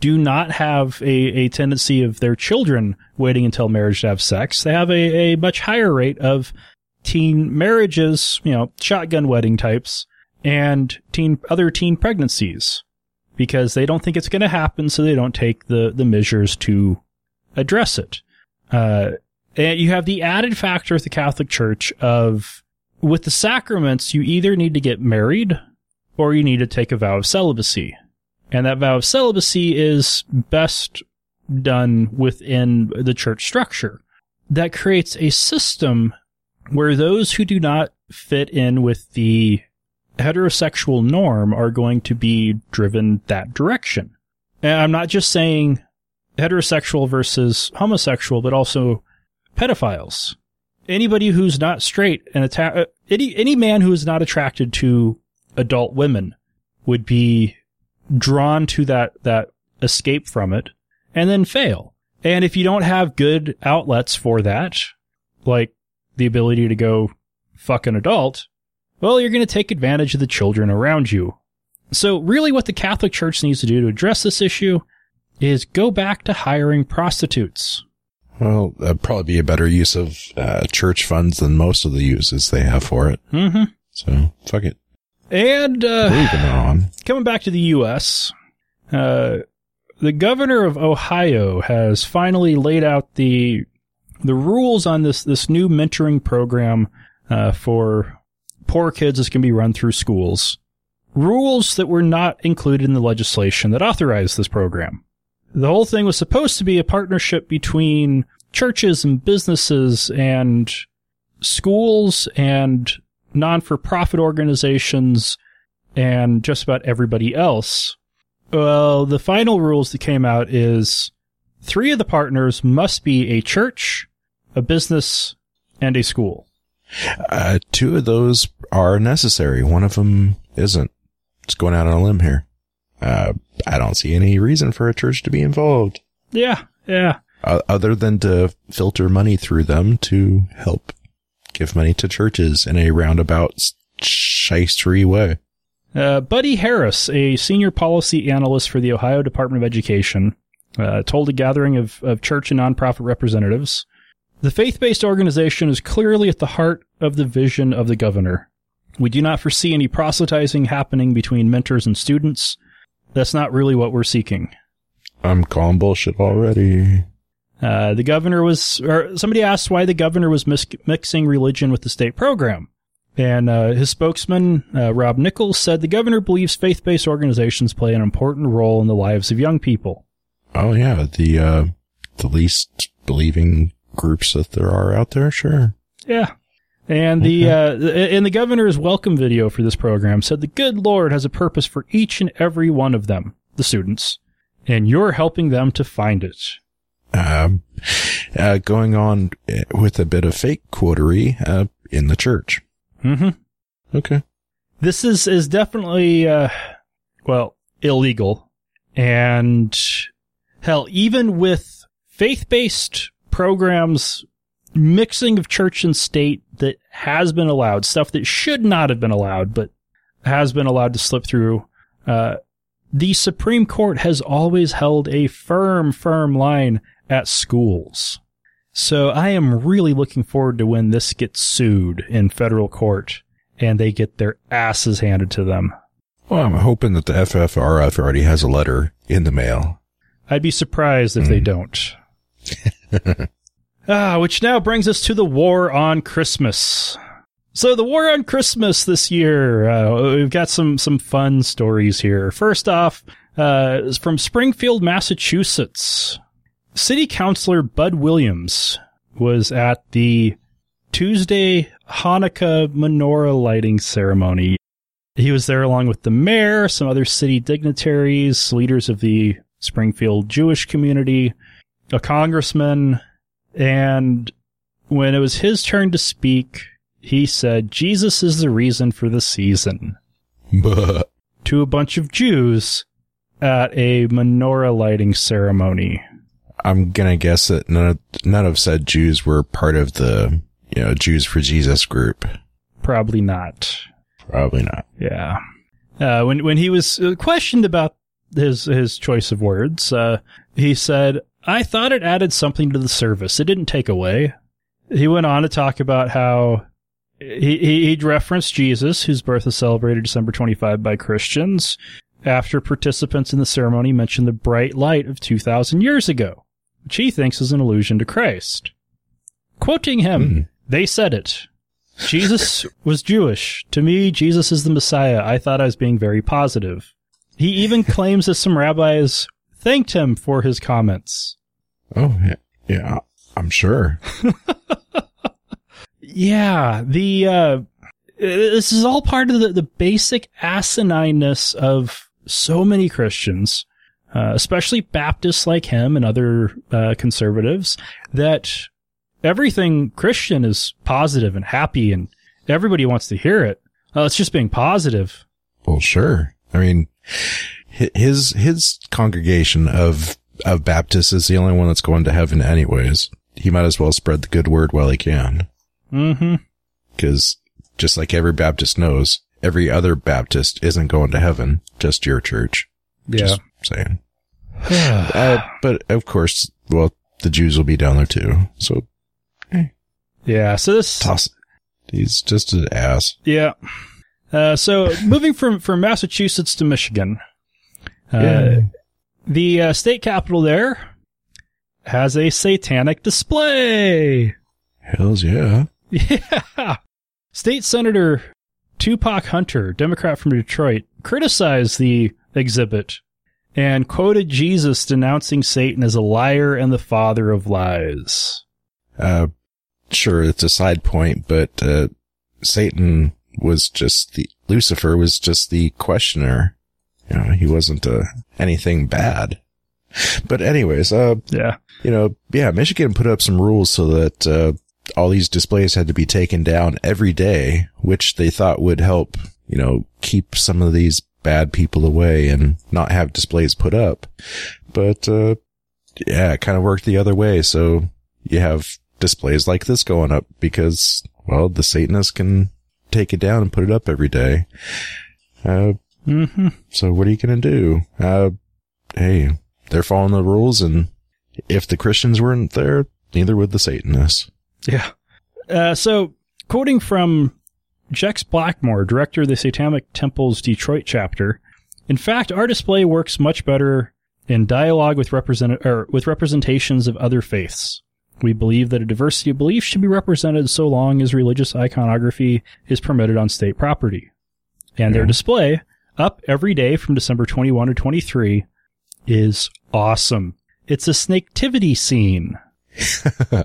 do not have a, a tendency of their children waiting until marriage to have sex. They have a, a much higher rate of teen marriages, you know, shotgun wedding types, and teen other teen pregnancies because they don't think it's going to happen, so they don't take the the measures to address it. Uh, and you have the added factor of the Catholic Church of with the sacraments, you either need to get married or you need to take a vow of celibacy. And that vow of celibacy is best done within the church structure. That creates a system where those who do not fit in with the heterosexual norm are going to be driven that direction. And I'm not just saying heterosexual versus homosexual, but also pedophiles. Anybody who's not straight and uh, any any man who is not attracted to adult women would be drawn to that that escape from it and then fail. And if you don't have good outlets for that, like the ability to go fuck an adult, well, you're going to take advantage of the children around you. So really what the Catholic Church needs to do to address this issue is go back to hiring prostitutes. Well, that'd probably be a better use of uh, church funds than most of the uses they have for it. Mm-hmm. So fuck it. And uh, Moving on. coming back to the U.S., uh, the governor of Ohio has finally laid out the the rules on this this new mentoring program uh, for poor kids is going to be run through schools. Rules that were not included in the legislation that authorized this program. The whole thing was supposed to be a partnership between churches and businesses and schools and non-for-profit organizations and just about everybody else. Well, the final rules that came out is three of the partners must be a church, a business, and a school. Uh, two of those are necessary. One of them isn't. It's going out on a limb here. Uh, I don't see any reason for a church to be involved Yeah, yeah. uh, other than to filter money through them to help give money to churches in a roundabout shystery way. Uh, Buddy Harris, a senior policy analyst for the Ohio Department of Education, uh, told a gathering of, of church and nonprofit representatives The faith based organization is clearly at the heart of the vision of the governor. We do not foresee any proselytizing happening between mentors and students. That's not really what we're seeking. I'm calling bullshit already. Uh, the governor was, or somebody asked why the governor was mis- mixing religion with the state program. And uh, his spokesman, uh, Rob Nichols, said the governor believes faith based organizations play an important role in the lives of young people. Oh yeah, the uh, the least believing groups that there are out there. Sure. Yeah. And the, uh, the- and the governor's welcome video for this program said the good Lord has a purpose for each and every one of them, the students, and you're helping them to find it. Um, uh, going on uh, with a bit of fake quotery uh, in the church. Mm-hmm. Okay. This is, is definitely, uh, well, illegal. And hell, even with faith-based programs, mixing of church and state that has been allowed, stuff that should not have been allowed, but has been allowed to slip through, uh, the Supreme Court has always held a firm, firm line at schools. So I am really looking forward to when this gets sued in federal court and they get their asses handed to them. Well, I'm hoping that the FFRF already has a letter in the mail. I'd be surprised if they don't. *laughs* ah, which now brings us to the war on Christmas. So the war on Christmas this year, uh, we've got some some fun stories here. First off, uh, from Springfield, Massachusetts. City Councilor Bud Williams was at the Tuesday Hanukkah menorah lighting ceremony. He was there along with the mayor, some other city dignitaries, leaders of the Springfield Jewish community, a congressman, and when it was his turn to speak, he said, Jesus is the reason for the season to a bunch of Jews at a menorah lighting ceremony. I'm gonna guess that none of, none of said Jews were part of the, you know, Jews for Jesus group. Probably not. Probably not. Yeah. Uh, when when he was questioned about his his choice of words, uh, he said, "I thought it added something to the service. It didn't take away." He went on to talk about how he, he he'd referenced Jesus, whose birth is celebrated December 25 by Christians, after participants in the ceremony mentioned the bright light of 2,000 years ago, which he thinks is an allusion to Christ. Quoting him, Hmm. they said it. Jesus was Jewish. To me, Jesus is the Messiah. I thought I was being very positive. He even claims that some rabbis thanked him for his comments. Oh, yeah, I'm sure. *laughs* Yeah, the uh this is all part of the, the basic asinineness of so many Christians, uh, especially Baptists like him and other uh, conservatives, that everything Christian is positive and happy, and everybody wants to hear it. Uh, it's just being positive. Well, sure. I mean, his, his congregation of, of Baptists is the only one that's going to heaven anyways. He might as well spread the good word while he can. Mm-hmm. Cause just like every Baptist knows, every other Baptist isn't going to heaven, just your church. Just saying. *sighs* Uh, but of course, well, the Jews will be down there too. So yeah. So this toss. He's just an ass. Yeah. Uh, so moving from, from Massachusetts to Michigan, Yeah. the uh, state capital there has a satanic display. Hells yeah. Yeah. State Senator Tupac Hunter, Democrat from Detroit, criticized the exhibit and quoted Jesus denouncing Satan as a liar and the father of lies. Uh, sure, it's a side point, but, uh, Satan was just the, Lucifer was just the questioner. You know, he wasn't, uh, anything bad. But anyways, uh, Yeah. you know, yeah, Michigan put up some rules so that, uh, all these displays had to be taken down every day, which they thought would help, you know, keep some of these bad people away and not have displays put up. But, uh, yeah, it kind of worked the other way. So you have displays like this going up because, well, the Satanists can take it down and put it up every day. Uh, Mm-hmm. so what are you going to do? Uh, hey, they're following the rules and if the Christians weren't there, neither would the Satanists. Yeah. Uh, so, quoting from Jex Blackmore, director of the Satanic Temple's Detroit chapter, in fact, our display works much better in dialogue with represent or with representations of other faiths. We believe that a diversity of beliefs should be represented so long as religious iconography is permitted on state property. And their display, up every day from December 21 to 23, is awesome. It's a snaketivity scene. *laughs*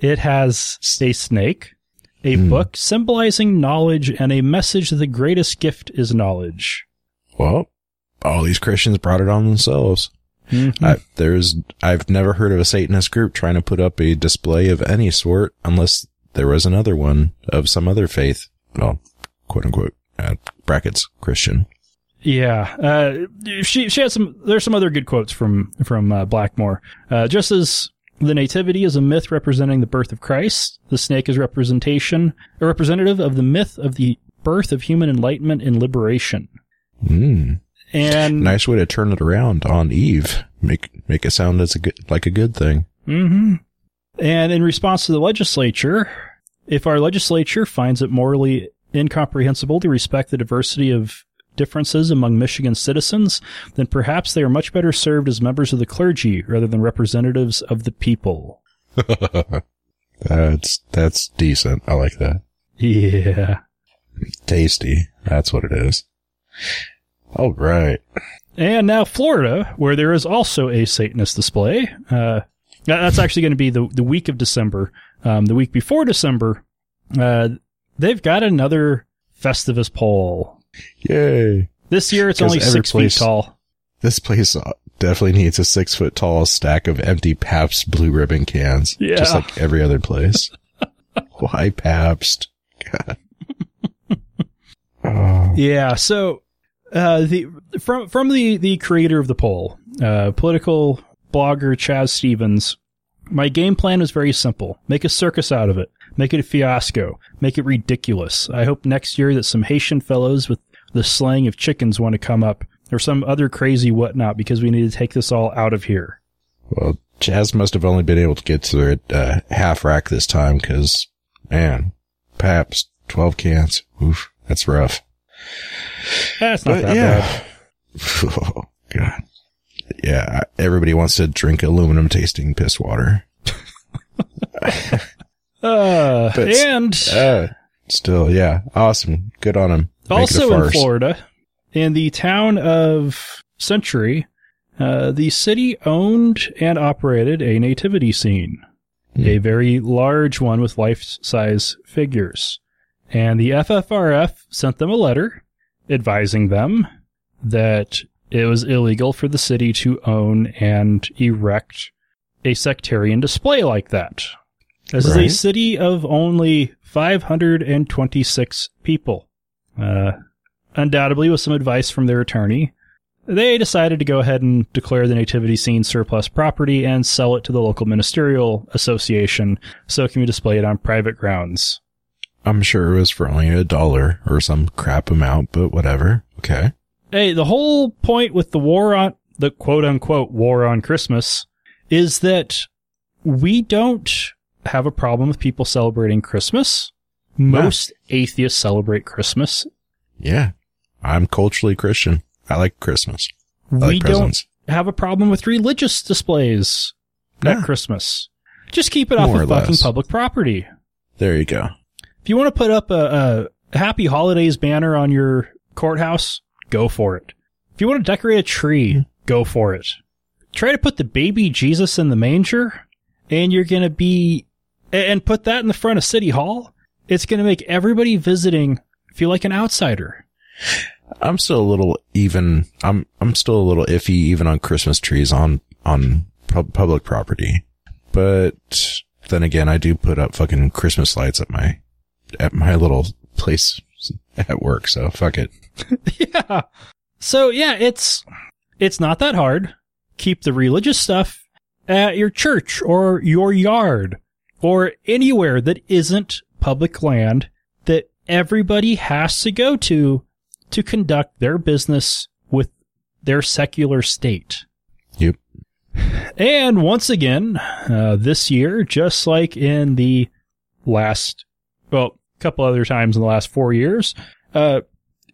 It has a snake, a Hmm. book symbolizing knowledge, and a message that the greatest gift is knowledge. Well, all these Christians brought it on themselves. I, there's, I've never heard of a Satanist group trying to put up a display of any sort unless there was another one of some other faith. Well, quote unquote, uh, brackets, Christian. Yeah, uh, she she had some. There's some other good quotes from from uh, Blackmore. Uh, just as the nativity is a myth representing the birth of Christ, the snake is representation a representative of the myth of the birth of human enlightenment and liberation. Mm. And Nice way to turn it around on Eve. Make, make it sound as a good, like a good thing. hmm And in response to the legislature, if our legislature finds it morally incomprehensible to respect the diversity of differences among Michigan citizens, then perhaps they are much better served as members of the clergy rather than representatives of the people. *laughs* That's, that's decent. I like that. Yeah. Tasty. That's what it is. All right. And now Florida, where there is also a Satanist display. Uh, that's actually going to be the, the week of December. Um, the week before December, Uh, they've got another Festivus pole. Yay. This year it's only six place- feet tall. This place uh, definitely needs a six foot tall stack of empty Pabst blue ribbon cans. Yeah. Just like every other place. *laughs* Why Pabst? God. oh, *laughs* Yeah. So, uh, the from from the the creator of the pole, uh, political blogger Chaz Stevens. My game plan was very simple: make a circus out of it, make it a fiasco, make it ridiculous. I hope next year that some Haitian fellows with the slang of chickens want to come up, or some other crazy whatnot, because we need to take this all out of here. well, Chaz must have only been able to get to it uh, half rack this time because, man, Pabst, 12 cans. Oof, that's rough. That's not But that yeah. bad. *laughs* Oh, God. Yeah, everybody wants to drink aluminum tasting piss water. *laughs* Uh, But- and Uh, still, yeah, awesome. Good on him. also in Florida, in the town of Century, uh, the city owned and operated a nativity scene, a very large one with life-size figures. And the FFRF sent them a letter advising them that it was illegal for the city to own and erect a sectarian display like that. This is a city of only 526 people. Uh, undoubtedly, with some advice from their attorney, they decided to go ahead and declare the nativity scene surplus property and sell it to the local ministerial association so it can be displayed on private grounds. I'm sure it was for only a dollar or some crap amount, but whatever. Okay. Hey, the whole point with the war on the quote unquote war on Christmas is that we don't have a problem with people celebrating Christmas. Most atheists celebrate Christmas. Yeah. I'm culturally Christian. I like Christmas. I we like don't have a problem with religious displays Yeah. at Christmas. Just keep it off More of fucking less. public property. There you go. If you want to put up a, a happy holidays banner on your courthouse, go for it. If you want to decorate a tree, go for it. Try to put the baby Jesus in the manger and you're going to be, and put that in the front of City Hall. It's going to make everybody visiting feel like an outsider. I'm still a little even. I'm I'm still a little iffy even on Christmas trees on on pub- public property. But then again, I do put up fucking Christmas lights at my at my little place at work. So fuck it. *laughs* yeah. So yeah, it's it's not that hard. Keep the religious stuff at your church or your yard or anywhere that isn't public land that everybody has to go to to conduct their business with their secular state. Yep. And once again, uh, this year, just like in the last, well, a couple other times in the last four years, uh,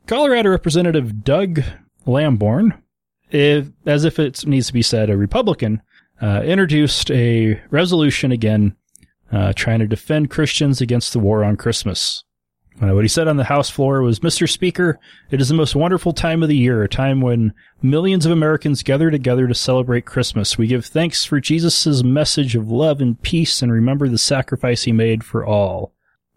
Colorado Representative Doug Lamborn, if, as if it needs to be said, a Republican, uh, introduced a resolution again, uh, trying to defend Christians against the war on Christmas. Uh, what he said on the House floor was, Mr. Speaker, it is the most wonderful time of the year, a time when millions of Americans gather together to celebrate Christmas. We give thanks for Jesus' message of love and peace and remember the sacrifice he made for all.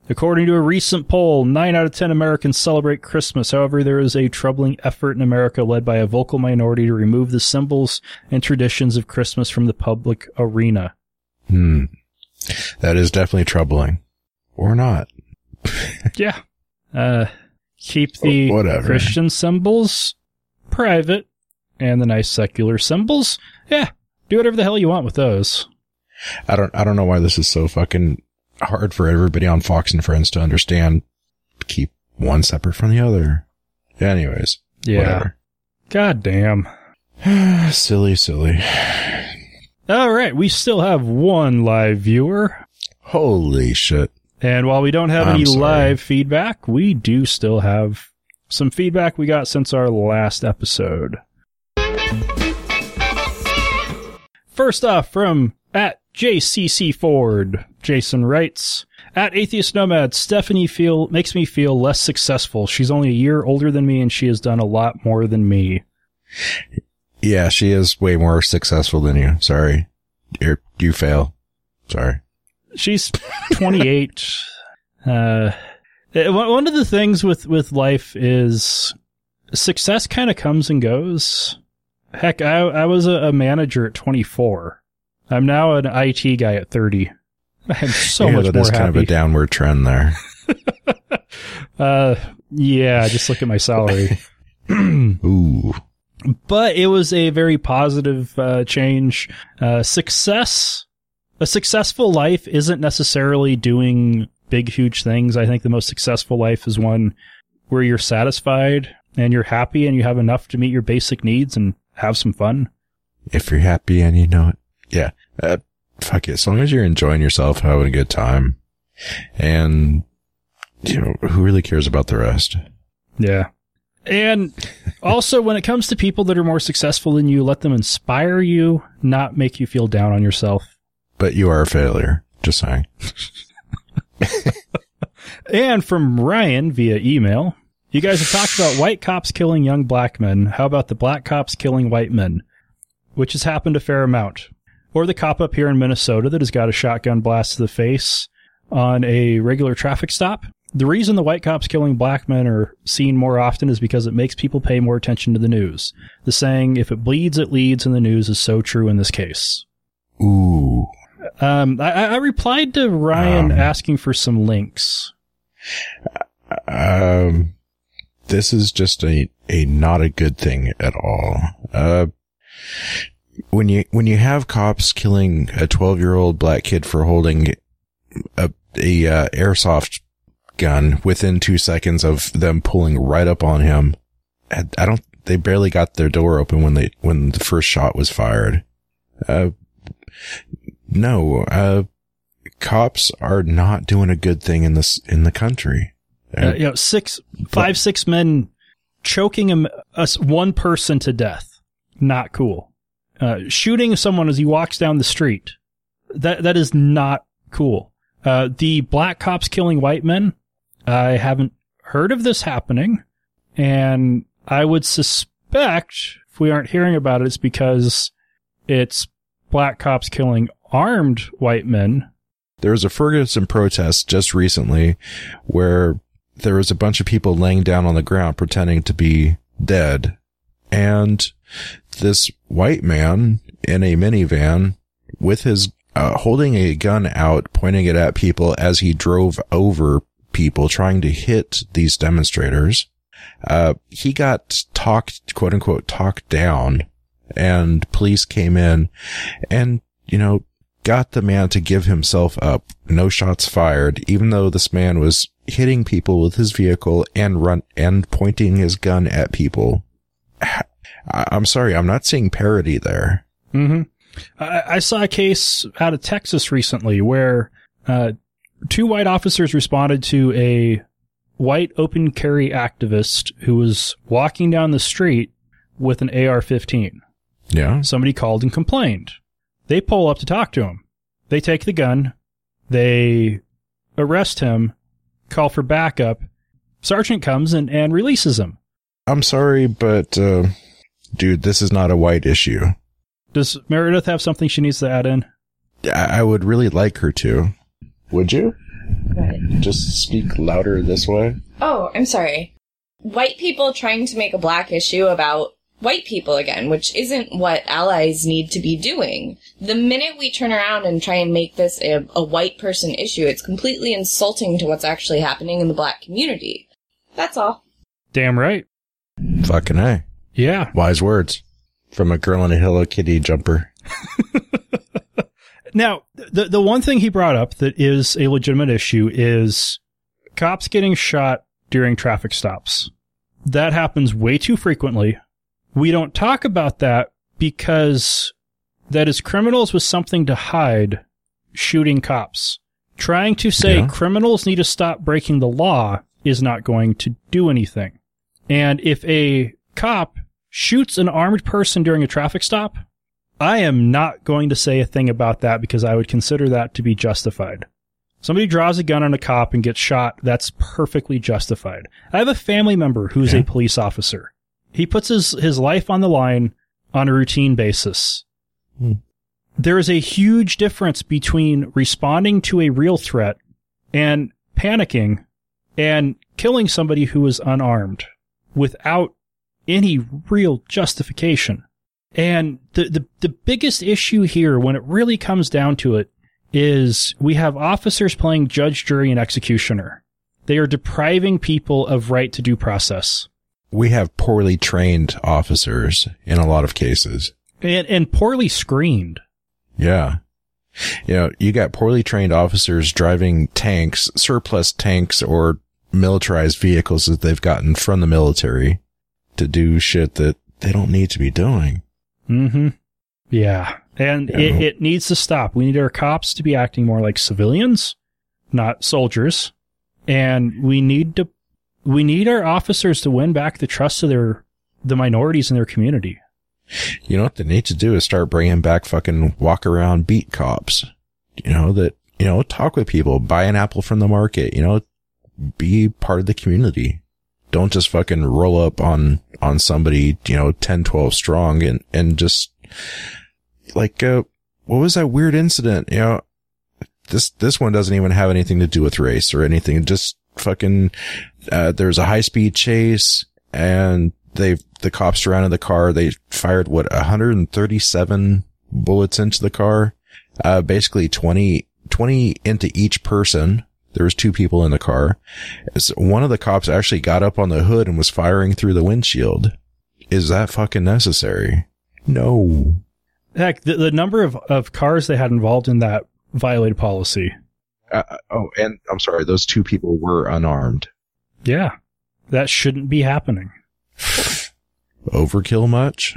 According to a recent poll, 9 out of 10 Americans celebrate Christmas. However, there is a troubling effort in America led by a vocal minority to remove the symbols and traditions of Christmas from the public arena. Hmm. That is definitely troubling. Or not. *laughs* Yeah. Uh, keep the Wh- whatever. Christian symbols private and the nice secular symbols. Yeah. Do whatever the hell you want with those. I don't I don't know why this is so fucking hard for everybody on Fox and Friends to understand. Keep one separate from the other. Anyways. Yeah. God damn. *sighs* Silly, silly. All right. We still have one live viewer. Holy shit. And while we don't have I'm any sorry. live feedback, we do still have some feedback we got since our last episode. First off, from at JCC Ford, Jason writes, at Atheist Nomad, Stephanie feel makes me feel less successful. She's only a year older than me and she has done a lot more than me. Yeah, she is way more successful than you. Sorry. You're, you fail. Sorry. She's *laughs* 28. Uh, one of the things with, with life is success kind of comes and goes. Heck, I, I was a, manager at 24. I'm now an IT guy at 30. *laughs* I'm so yeah, much that more is kind of a downward trend there. *laughs* uh, yeah, just look at my salary. *clears throat* Ooh. But it was a very positive uh, change. Uh, success, a successful life isn't necessarily doing big, huge things. I think the most successful life is one where you're satisfied and you're happy and you have enough to meet your basic needs and have some fun. If you're happy and you know it. Yeah. Uh, fuck it. As long as you're enjoying yourself, having a good time. And, you know, who really cares about the rest? Yeah. And also, when it comes to people that are more successful than you, let them inspire you, not make you feel down on yourself. But you are a failure. Just saying. *laughs* And from Ryan via email, you guys have talked about white cops killing young black men. How about the black cops killing white men? Which has happened a fair amount. Or the cop up here in Minnesota that has got a shotgun blast to the face on a regular traffic stop. The reason the white cops killing black men are seen more often is because it makes people pay more attention to the news. The saying, if it bleeds, it leads in the news is so true in this case. Ooh. Um, I, I replied to Ryan Um. asking for some links. Um, this is just a, a not a good thing at all. Uh, when you, when you have cops killing a 12 year old black kid for holding a, a, uh, airsoft gun within two seconds of them pulling right up on him, I, don't, they barely got their door open when they, when the first shot was fired. Uh, no, uh, cops are not doing a good thing in this, in the country. uh, you know, six, five, six men choking him, us one person to death. Not cool. Uh, shooting someone as he walks down the street. That that is not cool. Uh, the black cops killing white men. I haven't heard of this happening, and I would suspect if we aren't hearing about it, it's because it's black cops killing armed white men. There was a Ferguson protest just recently where there was a bunch of people laying down on the ground pretending to be dead. And this white man in a minivan with his, uh, holding a gun out, pointing it at people as he drove over people trying to hit these demonstrators. Uh, he got talked, quote unquote, talked down and police came in and, you know, got the man to give himself up. No shots fired, even though this man was hitting people with his vehicle and run and pointing his gun at people. I'm sorry, I'm not seeing parity there. hmm I, I saw a case out of Texas recently where uh, two white officers responded to a white open carry activist who was walking down the street with an AR-15. Yeah. Somebody called and complained. They pull up to talk to him. They take the gun. They arrest him, call for backup. Sergeant comes and, and releases him. I'm sorry, but, uh, dude, this is not a white issue. Does Meredith have something she needs to add in? I would really like her to. Would you? Go ahead. Just speak louder this way. Oh, I'm sorry. White people trying to make a black issue about white people again, which isn't what allies need to be doing. The minute we turn around and try and make this a, a white person issue, it's completely insulting to what's actually happening in the black community. That's all. Damn right. Fucking A. Yeah. Wise words. From a girl in a Hello Kitty jumper. *laughs* Now, the the one thing he brought up that is a legitimate issue is cops getting shot during traffic stops. That happens way too frequently. We don't talk about that because that is criminals with something to hide shooting cops. Trying to say Yeah. criminals need to stop breaking the law is not going to do anything. And if a cop shoots an armed person during a traffic stop, I am not going to say a thing about that because I would consider that to be justified. Somebody draws a gun on a cop and gets shot, that's perfectly justified. I have a family member who's Yeah. a police officer. He puts his, his life on the line on a routine basis. Hmm. There is a huge difference between responding to a real threat and panicking and killing somebody who is unarmed without any real justification. And the, the, the biggest issue here, when it really comes down to it, is we have officers playing judge, jury, and executioner. They are depriving people of right to due process. We have poorly trained officers in a lot of cases. And, and poorly screened. Yeah. You know, you got poorly trained officers driving tanks, surplus tanks or militarized vehicles that they've gotten from the military to do shit that they don't need to be doing. Mm-hmm. Yeah. And Yeah. it, it needs to stop. We need our cops to be acting more like civilians, not soldiers. And we need to, we need our officers to win back the trust of their, the minorities in their community. You know what they need to do is start bringing back fucking walk around beat cops. You know, that, you know, talk with people, buy an apple from the market, you know, be part of the community. Don't just fucking roll up on, on somebody, you know, 10, 12 strong and, and just like, uh, what was that weird incident? You know, this, this one doesn't even have anything to do with race or anything. Just fucking, uh, there's a high speed chase and they, the cops surrounded the car. They fired what, 137 bullets into the car. Uh, basically 20, 20 into each person. There was two people in the car. One of the cops actually got up on the hood and was firing through the windshield. Is that fucking necessary? No. Heck, the, the number of, of cars they had involved in that violated policy. Uh, oh, and I'm sorry. Those two people were unarmed. Yeah. That shouldn't be happening. Overkill much?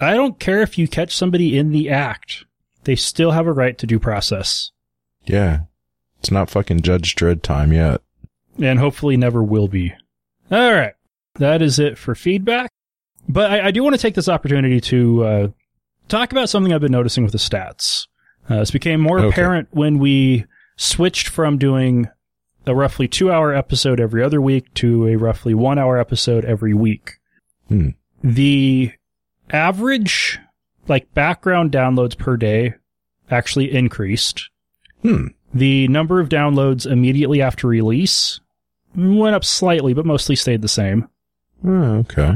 I don't care if you catch somebody in the act. They still have a right to due process. Yeah. It's not fucking Judge Dredd time yet. and hopefully never will be. All right. That is it for feedback. But I, I do want to take this opportunity to uh, talk about something I've been noticing with the stats. Uh, this became more Okay. apparent when we switched from doing a roughly two hour episode every other week to a roughly one hour episode every week. Hmm. The average, like background downloads per day actually increased. Hmm. The number of downloads immediately after release went up slightly, but mostly stayed the same, Oh, okay.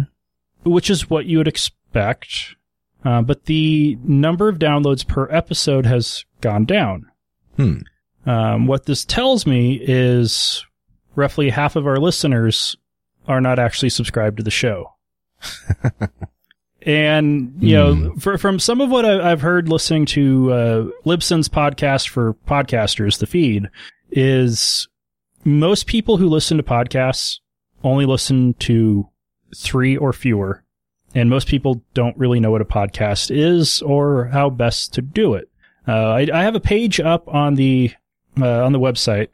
which is what you would expect. Uh, but the number of downloads per episode has gone down. Hmm. Um, what this tells me is roughly half of our listeners are not actually subscribed to the show. *laughs* and, you know, for, from some of what I, I've heard listening to uh, Libsyn's podcast for podcasters, the feed, is most people who listen to podcasts only listen to three or fewer. And most people don't really know what a podcast is or how best to do it. Uh, I, I have a page up on the uh, on the website.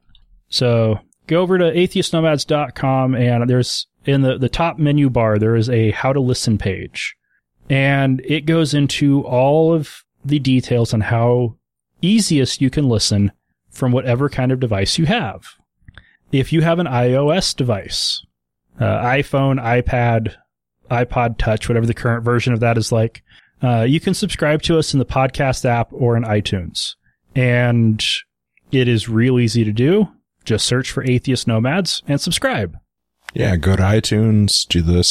So go over to atheistnomads.com and there's in the, the top menu bar, there is a how to listen page. And it goes into all of the details on how easiest you can listen from whatever kind of device you have. If you have an iOS device, uh, iPhone, iPad, iPod Touch, whatever the current version of that is like, uh, you can subscribe to us in the podcast app or in iTunes. And it is real easy to do. Just search for Atheist Nomads and subscribe. Yeah, go to iTunes, do the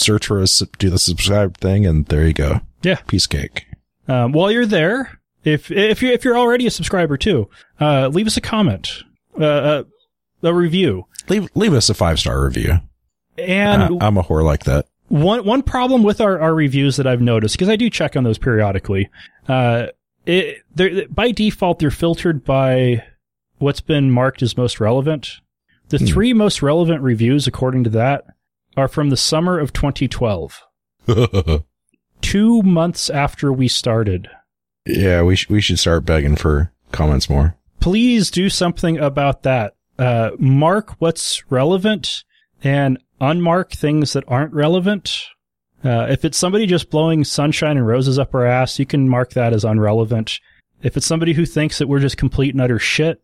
search for us, do the subscribe thing, and there you go. Yeah. Piece cake. Um, while you're there, if if you if you're already a subscriber too, uh, leave us a comment, uh, uh, a review. Leave leave us a five star review. And Uh, I'm a whore like that. one one problem with our, our reviews that I've noticed because I do check on those periodically. Uh, it they're by default they're filtered by what's been marked as most relevant. The three most relevant reviews, according to that, are from the summer of 2012, *laughs* two months after we started. yeah, we sh- we should start begging for comments more. Please do something about that. Uh, mark what's relevant and unmark things that aren't relevant. Uh, if it's somebody just blowing sunshine and roses up our ass, you can mark that as unrelevant. If it's somebody who thinks that we're just complete and utter shit,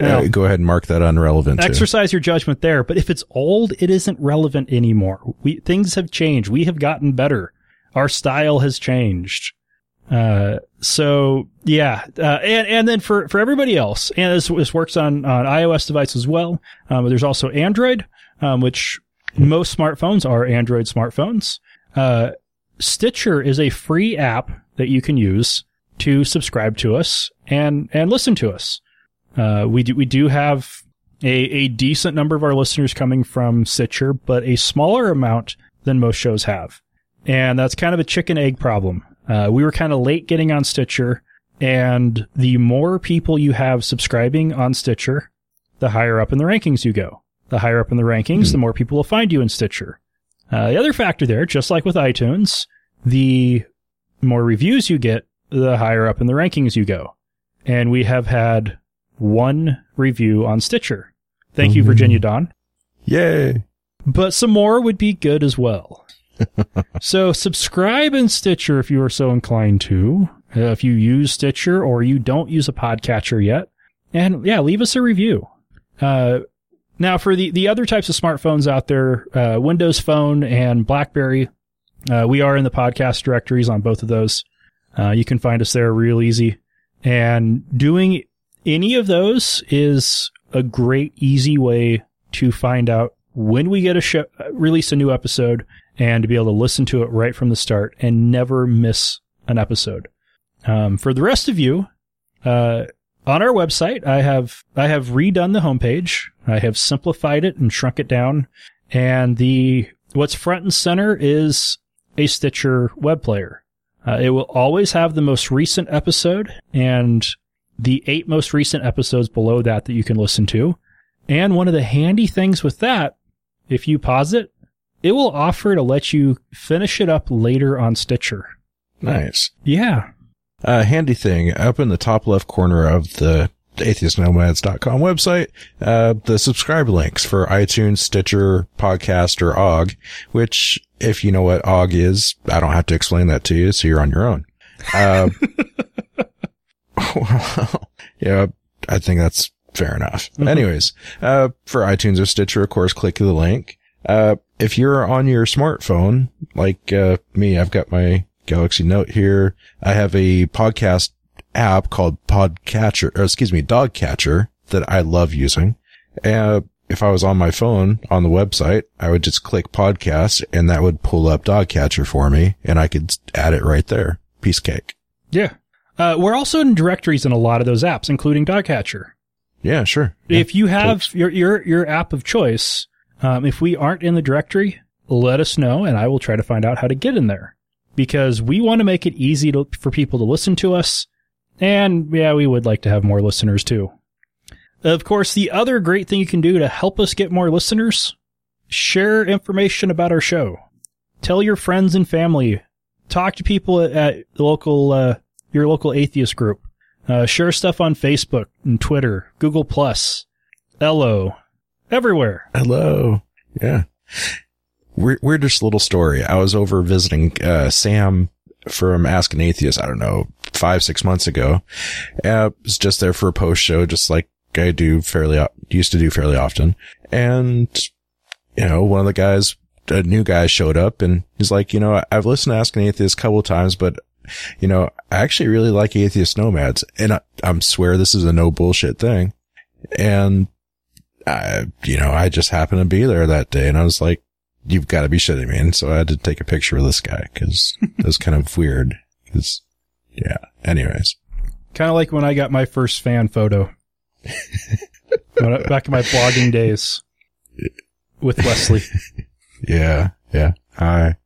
Uh, go ahead and mark that unrelevant. too. exercise your judgment there. But if it's old, it isn't relevant anymore. We things have changed. We have gotten better. Our style has changed. Uh, so yeah, uh, and and then for for everybody else, and this, this works on on iOS devices as well. Um, there's also Android, um, which most smartphones are Android smartphones. Uh, Stitcher is a free app that you can use to subscribe to us and and listen to us. Uh, we do we do have a a decent number of our listeners coming from Stitcher, but a smaller amount than most shows have, and that's kind of a chicken egg problem. Uh, we were kind of late getting on Stitcher, and the more people you have subscribing on Stitcher, the higher up in the rankings you go. The higher up in the rankings, the more people will find you in Stitcher. Uh, the other factor there, just like with iTunes, the more reviews you get, the higher up in the rankings you go. And we have had one review on Stitcher. Thank you, Virginia Dawn. Yay. But some more would be good as well. *laughs* so subscribe in Stitcher if you are so inclined to. Uh, if you use Stitcher or you don't use a podcatcher yet. And yeah, leave us a review. Uh, now for the, the other types of smartphones out there, uh, Windows Phone and BlackBerry, uh, we are in the podcast directories on both of those. Uh, you can find us there real easy. And doing any of those is a great, easy way to find out when we get a show, release a new episode and to be able to listen to it right from the start and never miss an episode. Um, for the rest of you, uh, on our website, I have, I have redone the homepage. I have simplified it and shrunk it down. And the, what's front and center is a Stitcher web player. Uh, it will always have the most recent episode and the eight most recent episodes below that that you can listen to. And one of the handy things with that, if you pause it, it will offer to let you finish it up later on Stitcher. Nice. Yeah. Uh, handy thing up in the top left corner of the atheistnomads.com website, uh, the subscribe links for iTunes, Stitcher, Podcast, or OG, which if you know what OG is, I don't have to explain that to you, so you're on your own. Uh, *laughs* well, *laughs* yeah, I think that's fair enough. Anyways, uh, for iTunes or Stitcher, of course, click the link. Uh, if you're on your smartphone, like, uh, me, I've got my Galaxy Note here. I have a podcast app called Podcatcher, or excuse me, Dogcatcher that I love using. Uh, if I was on my phone on the website, I would just click podcast and that would pull up Dogcatcher for me and I could add it right there. Piece cake. Yeah. Uh, we're also in directories in a lot of those apps, including Dogcatcher. Yeah, sure. If you have your, your, your app of choice, um, if we aren't in the directory, let us know and I will try to find out how to get in there because we want to make it easy to, for people to listen to us. And yeah, we would like to have more listeners too. Of course, the other great thing you can do to help us get more listeners, share information about our show. Tell your friends and family. Talk to people at the local, uh, your local atheist group. Uh, share stuff on Facebook and Twitter, Google Plus, Ello, everywhere. Hello. Yeah. Weird, weirdest little story. I was over visiting, uh, Sam from Ask an Atheist, I don't know, five, six months ago. Uh, was just there for a post show, just like I do fairly, used to do fairly often. And, you know, one of the guys, a new guy showed up and he's like, you know, I've listened to Ask an Atheist a couple times, but you know, I actually really like atheist nomads and I, I'm swear this is a no bullshit thing. And I, you know, I just happened to be there that day and I was like, you've got to be shitting me. And so I had to take a picture of this guy because it *laughs* was kind of weird. Cause yeah. Anyways. Kind of like when I got my first fan photo. *laughs* Back in my blogging days with Wesley. *laughs* Yeah. Yeah. Hi.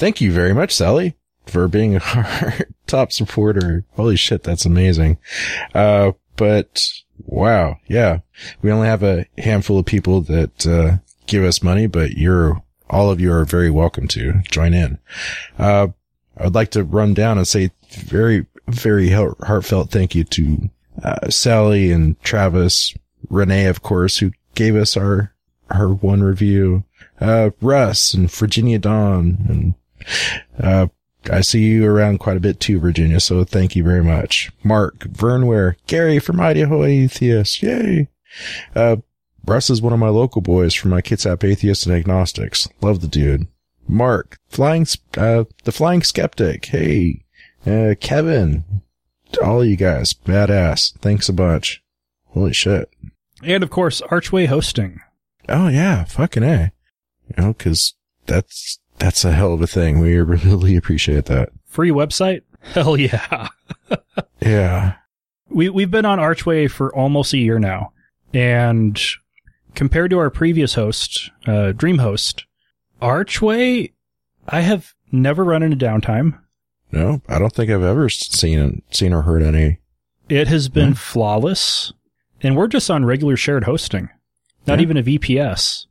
Thank you very much, Sally, for being *laughs* our top supporter. Holy shit, that's amazing. Uh, but wow. Yeah. We only have a handful of people that, uh, give us money, but you're, all of you are very welcome to join in. Uh, I would like to run down and say very, very heartfelt thank you to, uh, Sally and Travis, Renee, of course, who gave us our, our one review, uh, Russ and Virginia Dawn and, uh, I see you around quite a bit too, Virginia, so thank you very much. Mark, Vernware, Gary from Idaho Atheist, yay! Uh, Russ is one of my local boys from my Kitsap Atheists and Agnostics. Love the dude. Mark, flying, uh, the flying skeptic. Hey, uh, Kevin, all you guys, badass. Thanks a bunch. Holy shit. And of course, Archway Hosting. Oh yeah, fucking a. You know, cause that's, that's a hell of a thing. We really *laughs* appreciate that. Free website? Hell yeah. *laughs* Yeah. We, we've been on Archway for almost a year now. And compared to our previous host, uh, DreamHost, Archway, I have never run into downtime. No, I don't think I've ever seen, seen or heard any. It has been flawless. And we're just on regular shared hosting, not Yeah. even a VPS,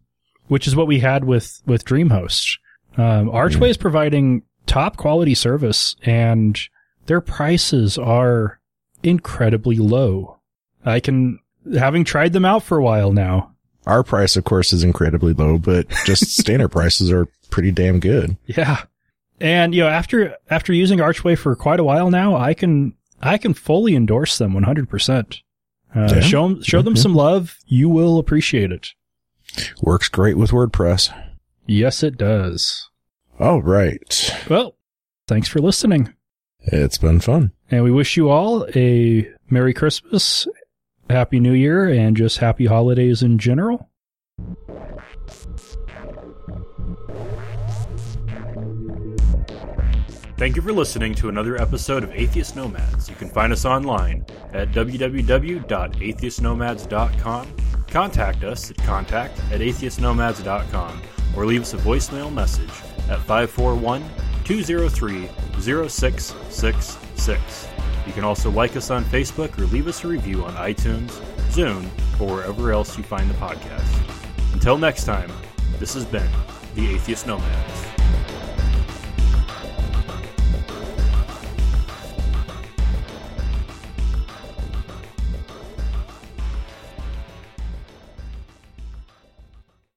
which is what we had with, with DreamHost. Um, Archway Yeah. is providing top quality service and their prices are incredibly low. I can, having tried them out for a while now. Our price, of course, is incredibly low, but just *laughs* standard prices are pretty damn good. Yeah. And, you know, after, after using Archway for quite a while now, I can, I can fully endorse them 100%. Uh, Yeah. show show them Okay. some love. You will appreciate it. Works great with WordPress. Yes, it does. All right. Well, thanks for listening. It's been fun. And we wish you all a Merry Christmas, Happy New Year, and just happy holidays in general. Thank you for listening to another episode of Atheist Nomads. You can find us online at www.atheistnomads.com. Contact us at contact at atheistnomads.com or leave us a voicemail message at 541 203 0666. You can also like us on Facebook or leave us a review on iTunes, Zune, or wherever else you find the podcast. Until next time, this has been the Atheist Nomads.